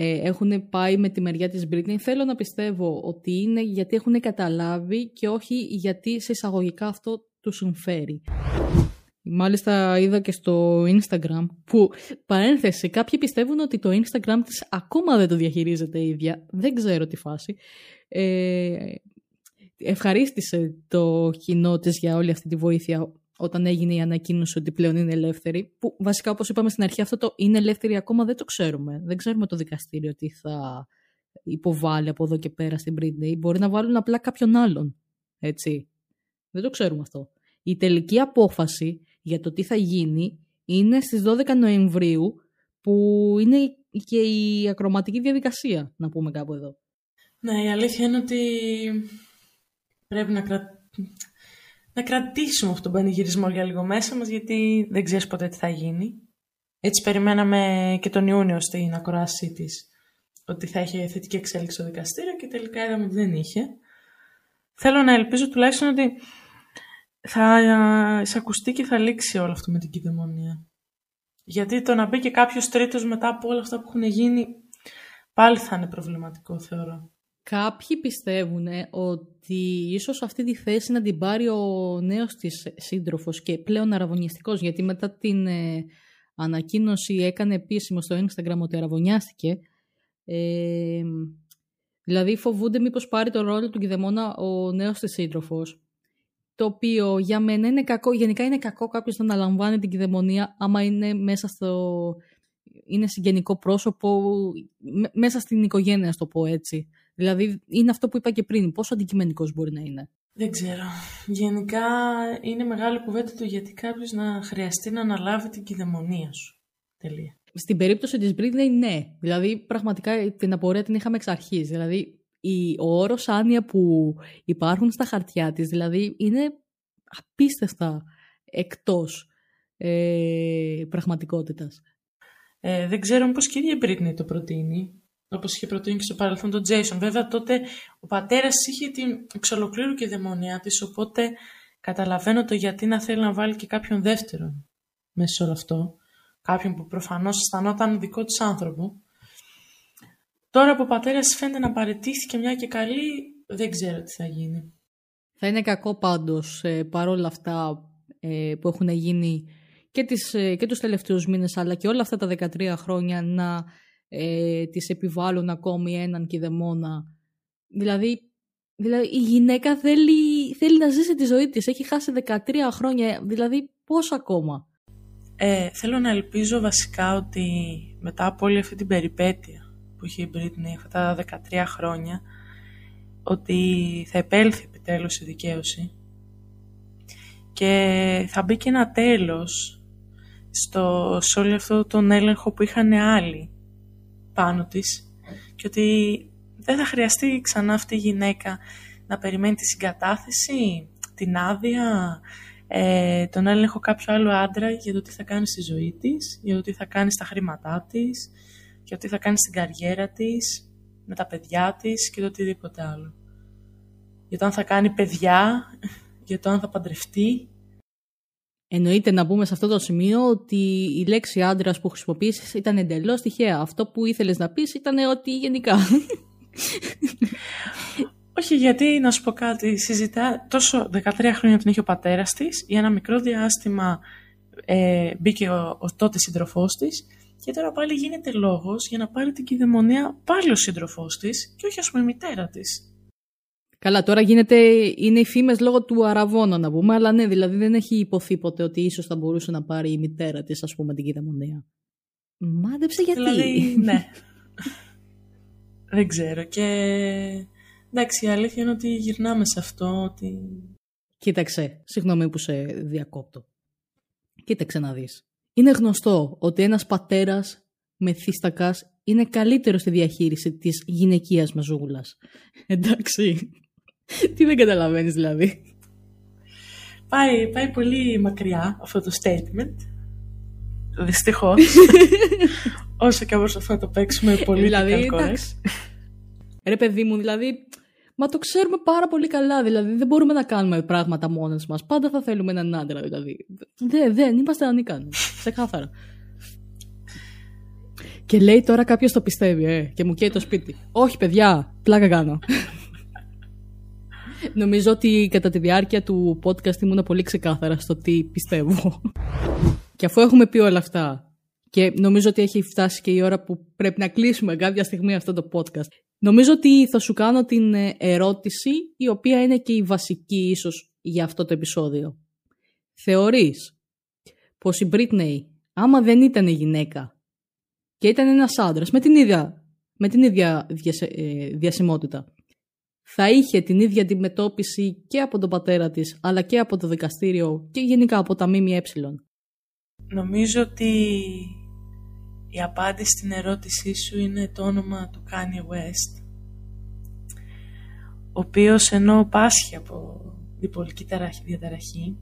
ε, έχουν πάει με τη μεριά της Britney θέλω να πιστεύω ότι είναι γιατί έχουν καταλάβει και όχι γιατί σε εισαγωγικά αυτό τους συμφέρει. Μάλιστα είδα και στο Instagram που παρένθεση κάποιοι πιστεύουν ότι το Instagram της ακόμα δεν το διαχειρίζεται η ίδια. Δεν ξέρω τι φάση. Ε, ευχαρίστησε το κοινό της για όλη αυτή τη βοήθεια όταν έγινε η ανακοίνωση ότι πλέον είναι ελεύθερη. Που βασικά, όπως είπαμε στην αρχή, αυτό το είναι ελεύθερη ακόμα δεν το ξέρουμε. Δεν ξέρουμε το δικαστήριο τι θα υποβάλει από εδώ και πέρα στην Britney. Μπορεί να βάλουν απλά κάποιον άλλον. Έτσι. Δεν το ξέρουμε αυτό. Η τελική απόφαση για το τι θα γίνει είναι στις 12 Νοεμβρίου που είναι και η ακροματική διαδικασία, να πούμε κάπου εδώ. Ναι, η αλήθεια είναι ότι πρέπει να, κρα να κρατήσουμε αυτόν τον πανηγυρισμό για λίγο μέσα μας, γιατί δεν ξέρεις ποτέ τι θα γίνει. Έτσι περιμέναμε και τον Ιούνιο στην ακρόασή της ότι θα είχε θετική εξέλιξη στο δικαστήριο και τελικά είδαμε ότι δεν είχε. Θέλω να ελπίζω τουλάχιστον ότι θα εισακουστεί και θα λήξει όλο αυτό με την κυδαιμονία. Γιατί το να μπει και κάποιος τρίτος μετά από όλα αυτά που έχουν γίνει πάλι θα είναι προβληματικό θεωρώ. Κάποιοι πιστεύουν ότι ίσως αυτή τη θέση να την πάρει ο νέος της σύντροφος και πλέον αραβωνιαστικός, γιατί μετά την ε, ανακοίνωση έκανε επίσημο στο Instagram ότι αραβωνιάστηκε. Ε, δηλαδή φοβούνται μήπως πάρει το ρόλο του κηδεμόνα ο νέος της σύντροφος, το οποίο για μένα είναι κακό. Γενικά είναι κακό κάποιος να αναλαμβάνει την κυδαιμονία άμα είναι μέσα στο... είναι συγγενικό πρόσωπο, μέσα στην οικογένεια, στο το πω έτσι. Δηλαδή είναι αυτό που είπα και πριν. Πόσο αντικειμενικός μπορεί να είναι. Δεν ξέρω. Γενικά είναι μεγάλη κουβέντα το γιατί κάποιος να χρειαστεί να αναλάβει την κυδαιμονία σου. Τελεία. Στην περίπτωση της Britney, ναι. Δηλαδή, πραγματικά την απορία την είχαμε εξ αρχής. Δηλαδή, η, ο όρος άνοια που υπάρχουν στα χαρτιά της, δηλαδή, είναι απίστευτα εκτός ε, πραγματικότητας. Ε, δεν ξέρω πώς και η Britney το προτείνει. Όπως είχε προτείνει και στο παρελθόν τον Τζέισον. Βέβαια τότε ο πατέρας είχε την εξολοκλήρου και δαιμονία της, οπότε καταλαβαίνω το γιατί να θέλει να βάλει και κάποιον δεύτερον μέσα σε όλο αυτό. Κάποιον που προφανώς αισθανόταν δικό της άνθρωπο. Τώρα που ο πατέρας φαίνεται να παρετήθηκε μια και καλή, δεν ξέρω τι θα γίνει. Θα είναι κακό πάντως ε, παρόλα αυτά ε, που έχουν γίνει και, τις, ε, και τους τελευταίους μήνες αλλά και όλα αυτά τα 13 χρόνια να ε, τις επιβάλλουν ακόμη έναν κηδεμόνα. Δηλαδή, δηλαδή η γυναίκα θέλει, θέλει να ζήσει τη ζωή της. Έχει χάσει 13 χρόνια. Δηλαδή πώς ακόμα; Ε, θέλω να ελπίζω βασικά ότι μετά από όλη αυτή την περιπέτεια που είχε η Britney αυτά τα 13 χρόνια ότι θα επέλθει επιτέλους η δικαίωση και θα μπει και ένα τέλος στο, σε όλο αυτό τον έλεγχο που είχαν άλλοι πάνω της και ότι δεν θα χρειαστεί ξανά αυτή η γυναίκα να περιμένει τη συγκατάθεση, την άδεια, ε, τον έλεγχο κάποιου άλλου άντρα για το τι θα κάνει στη ζωή της, για το τι θα κάνει στα χρήματά της, για το τι θα κάνει στην καριέρα της, με τα παιδιά της και το οτιδήποτε άλλο. Για το αν θα κάνει παιδιά, για το αν θα παντρευτεί. Εννοείται να πούμε σε αυτό το σημείο ότι η λέξη άντρας που χρησιμοποίησες ήταν εντελώς τυχαία. Αυτό που ήθελες να πεις ήταν ότι γενικά. Όχι, γιατί να σου πω κάτι. Συζητά τόσο 13 χρόνια την είχε ο πατέρας της. Για ένα μικρό διάστημα ε, μπήκε ο, ο τότε σύντροφός της. Και τώρα πάλι γίνεται λόγος για να πάρει την κυδαιμονία πάλι ο σύντροφός της και όχι, ας πούμε, η μητέρα της. Καλά, τώρα γίνεται, είναι οι φήμες λόγω του αραβόνα να πούμε, αλλά ναι, δηλαδή δεν έχει υποθεί ποτέ ότι ίσως θα μπορούσε να πάρει η μητέρα της, ας πούμε, την κυδαιμονία. Μάντεψε γιατί. Δηλαδή, ναι. δεν ξέρω. Και εντάξει, η αλήθεια είναι ότι γυρνάμε σε αυτό. Ότι... Κοίταξε, συγγνώμη που σε διακόπτω. Κοίταξε να δεις. Είναι γνωστό ότι ένας πατέρας μεθύστακας είναι καλύτερος στη διαχείριση της γυναικείας μαζούλας. Εντάξει. Τι δεν καταλαβαίνεις δηλαδή. Πάει, πάει πολύ μακριά αυτό το statement. Δυστυχώς. Όσο και όπως αυτό το παίξουμε πολύ δηλαδή, εντάξει. Ρε παιδί μου, δηλαδή, μα το ξέρουμε πάρα πολύ καλά. Δηλαδή, δεν μπορούμε να κάνουμε πράγματα μόνες μας. Πάντα θα θέλουμε έναν άντρα, δηλαδή. Δεν, δεν, είμαστε ανίκανοι. Ξεκάθαρα. Και λέει τώρα κάποιος το πιστεύει, ε, και μου καίει το σπίτι. Όχι, παιδιά, πλάκα κάνω. Νομίζω ότι κατά τη διάρκεια του podcast ήμουν πολύ ξεκάθαρα στο τι πιστεύω. και αφού έχουμε πει όλα αυτά, και νομίζω ότι έχει φτάσει και η ώρα που πρέπει να κλείσουμε κάποια στιγμή αυτό το podcast, νομίζω ότι θα σου κάνω την ε, ερώτηση, η οποία είναι και η βασική ίσως για αυτό το επεισόδιο. Θεωρείς πως η Britney, άμα δεν ήταν γυναίκα, και ήταν ένας άντρας με την ίδια, με την ίδια ε, διασημότητα. Θα είχε την ίδια αντιμετώπιση και από τον πατέρα της, αλλά και από το δικαστήριο και γενικά από τα ΜΜΕ. Νομίζω ότι η απάντηση στην ερώτησή σου είναι το όνομα του Kanye West, ο οποίος ενώ πάσχει από διπολική διαταραχή,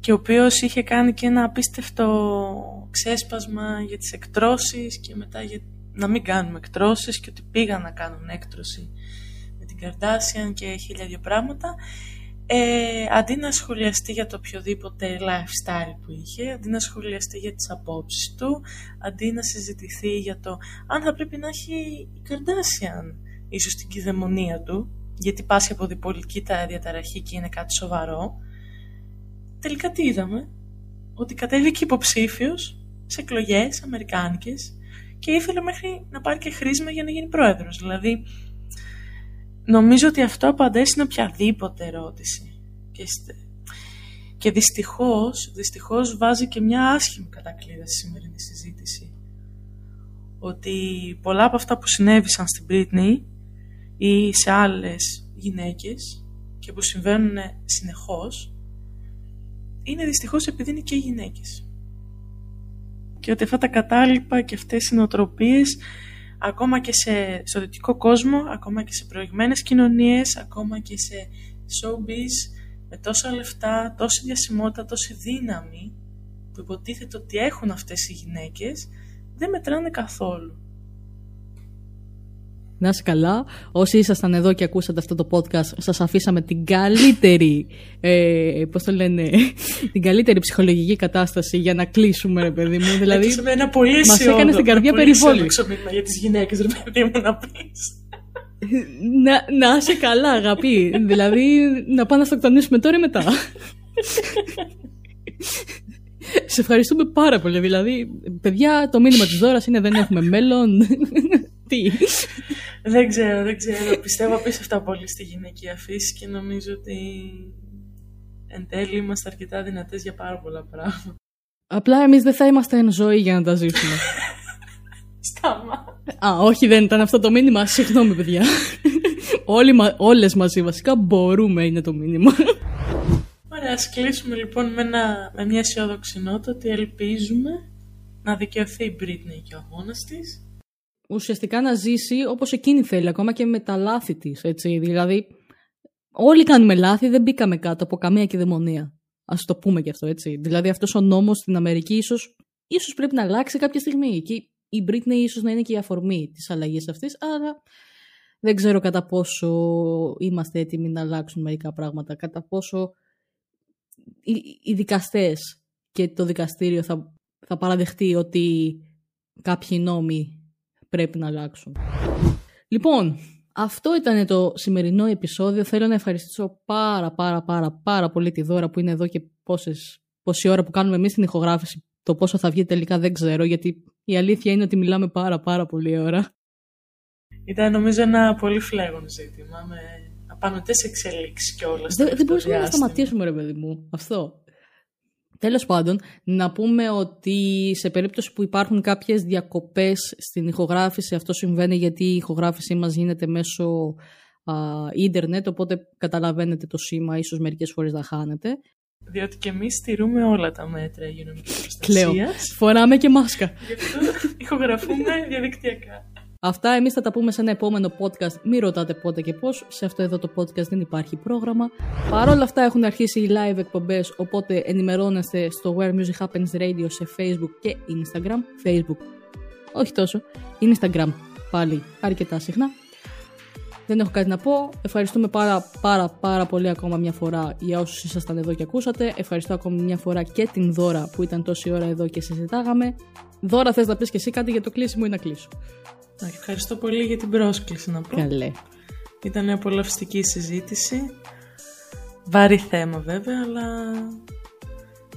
και ο οποίος είχε κάνει και ένα απίστευτο ξέσπασμα για τις εκτρώσεις και μετά για να μην κάνουμε εκτρώσεις και ότι πήγαν να κάνουν έκτρωση με την Kardashian και χίλια δυο πράγματα. Ε, αντί να σχολιαστεί για το οποιοδήποτε lifestyle που είχε, αντί να σχολιαστεί για τις απόψεις του, αντί να συζητηθεί για το αν θα πρέπει να έχει η Kardashian ίσως την κυδαιμονία του, γιατί πάσχει από διπολική τα διαταραχή και είναι κάτι σοβαρό, τελικά τι είδαμε, ότι κατέβηκε υποψήφιος σε εκλογές αμερικάνικες και ήθελε μέχρι να πάρει και χρήσμα για να γίνει πρόεδρος. Δηλαδή, νομίζω ότι αυτό απαντάει στην οποιαδήποτε ερώτηση. Και, και δυστυχώς, δυστυχώς βάζει και μια άσχημη κατακλείδα στη σημερινή συζήτηση. Ότι πολλά από αυτά που συνέβησαν στην Britney ή σε άλλες γυναίκες και που συμβαίνουν συνεχώς είναι δυστυχώς επειδή είναι και γυναίκες. Και ότι αυτά τα κατάλοιπα και αυτές οι νοοτροπίες ακόμα και σε, στο δυτικό κόσμο, ακόμα και σε προηγμένες κοινωνίες, ακόμα και σε showbiz με τόσα λεφτά, τόση διασημότητα, τόση δύναμη που υποτίθεται ότι έχουν αυτές οι γυναίκες δεν μετράνε καθόλου. Να είσαι καλά. Όσοι ήσασταν εδώ και ακούσατε αυτό το podcast, σας αφήσαμε την καλύτερη, ε, πώς το λένε, την καλύτερη ψυχολογική κατάσταση για να κλείσουμε, ρε παιδί μου. Δηλαδή, ένα πολύ μας έκανε στην καρδιά περιβόλη. για τις γυναίκες, ρε παιδί μου, να πεις. να, να είσαι καλά, αγαπή. δηλαδή, να πάμε να αυτοκτονήσουμε τώρα ή μετά. Σε ευχαριστούμε πάρα πολύ. Δηλαδή, παιδιά, το μήνυμα της δώρας είναι δεν έχουμε μέλλον. Τι; Δεν ξέρω, δεν ξέρω. Πιστεύω απίστευτα πολύ στη γυναικεία φύση και νομίζω ότι εν τέλει είμαστε αρκετά δυνατές για πάρα πολλά πράγματα. Απλά εμείς δεν θα είμαστε εν ζωή για να τα ζήσουμε. Στάμα. Α, όχι, δεν ήταν αυτό το μήνυμα. Συγγνώμη, παιδιά. Όλοι, όλες μαζί βασικά μπορούμε είναι το μήνυμα. Ωραία, ας κλείσουμε λοιπόν με, ένα, με μια αισιόδοξη νότα ότι ελπίζουμε να δικαιωθεί η Britney και ο αγώνας της. Ουσιαστικά να ζήσει όπως εκείνη θέλει, ακόμα και με τα λάθη της, έτσι. Δηλαδή, όλοι κάνουμε λάθη, δεν μπήκαμε κάτω από καμία κυδαιμονία. Ας το πούμε και αυτό, έτσι. Δηλαδή, αυτός ο νόμος στην Αμερική ίσως, ίσως πρέπει να αλλάξει κάποια στιγμή. Και η Britney ίσως να είναι και η αφορμή της αλλαγής αυτής, αλλά δεν ξέρω κατά πόσο είμαστε έτοιμοι να αλλάξουν μερικά πράγματα, κατά πόσο οι δικαστές και το δικαστήριο θα, θα παραδεχτεί ότι κάποιοι νόμοι πρέπει να αλλάξουν. Λοιπόν, αυτό ήταν το σημερινό επεισόδιο. Θέλω να ευχαριστήσω πάρα πάρα πάρα πάρα πολύ τη Δώρα που είναι εδώ και πόσες, πόση ώρα που κάνουμε εμείς την ηχογράφηση. Το πόσο θα βγει τελικά δεν ξέρω γιατί η αλήθεια είναι ότι μιλάμε πάρα πάρα πολύ ώρα. Ήταν νομίζω ένα πολύ φλέγον ζήτημα με απανοτές εξελίξεις και όλα Δεν, δεν μπορούσαμε να σταματήσουμε ρε παιδί μου αυτό. Τέλος πάντων, να πούμε ότι σε περίπτωση που υπάρχουν κάποιες διακοπές στην ηχογράφηση, αυτό συμβαίνει γιατί η ηχογράφησή μας γίνεται μέσω α, ίντερνετ, οπότε καταλαβαίνετε το σήμα, ίσως μερικές φορές θα χάνετε. Διότι και εμείς στηρούμε όλα τα μέτρα υγειονομικής προστασίας. Κλαίω. Φοράμε και μάσκα. Γι' αυτό ηχογραφούμε διαδικτυακά. Αυτά εμείς θα τα πούμε σε ένα επόμενο podcast. Μην ρωτάτε πότε και πώς. Σε αυτό εδώ το podcast δεν υπάρχει πρόγραμμα. Παρ' όλα αυτά έχουν αρχίσει οι live εκπομπές, οπότε ενημερώνεστε στο Where Music Happens Radio σε Facebook και Instagram. Facebook, όχι τόσο. Instagram πάλι αρκετά συχνά. Δεν έχω κάτι να πω. Ευχαριστούμε πάρα πάρα πάρα πολύ ακόμα μια φορά για όσους ήσασταν εδώ και ακούσατε. Ευχαριστώ ακόμη μια φορά και την Δώρα που ήταν τόση ώρα εδώ και συζητάγαμε. Δώρα θες να πεις και εσύ κάτι για το κλείσιμο ή να κλείσω; Ευχαριστώ πολύ για την πρόσκληση να πω. Καλέ. Ήταν μια απολαυστική συζήτηση. Βαρύ θέμα βέβαια, αλλά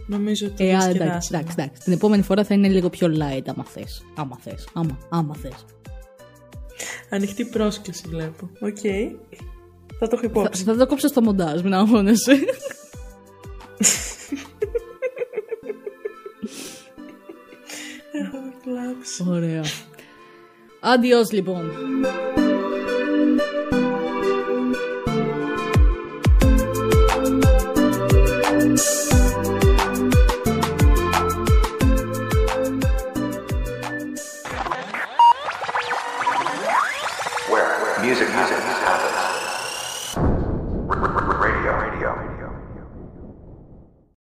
νομίζω ότι ε, εντάξει, εντάξει, εντάξει. Την επόμενη φορά θα είναι λίγο πιο light άμα θες. Άμα θες. Άμα, άμα θες. Ανοιχτή πρόσκληση βλέπω. Ok. Okay. Θα το έχω υπόψη. Θα, θα το κόψω στο μοντάζ, μην αγχώνεσαι. Έχω κλάψει. Ωραία. Adios, Libom.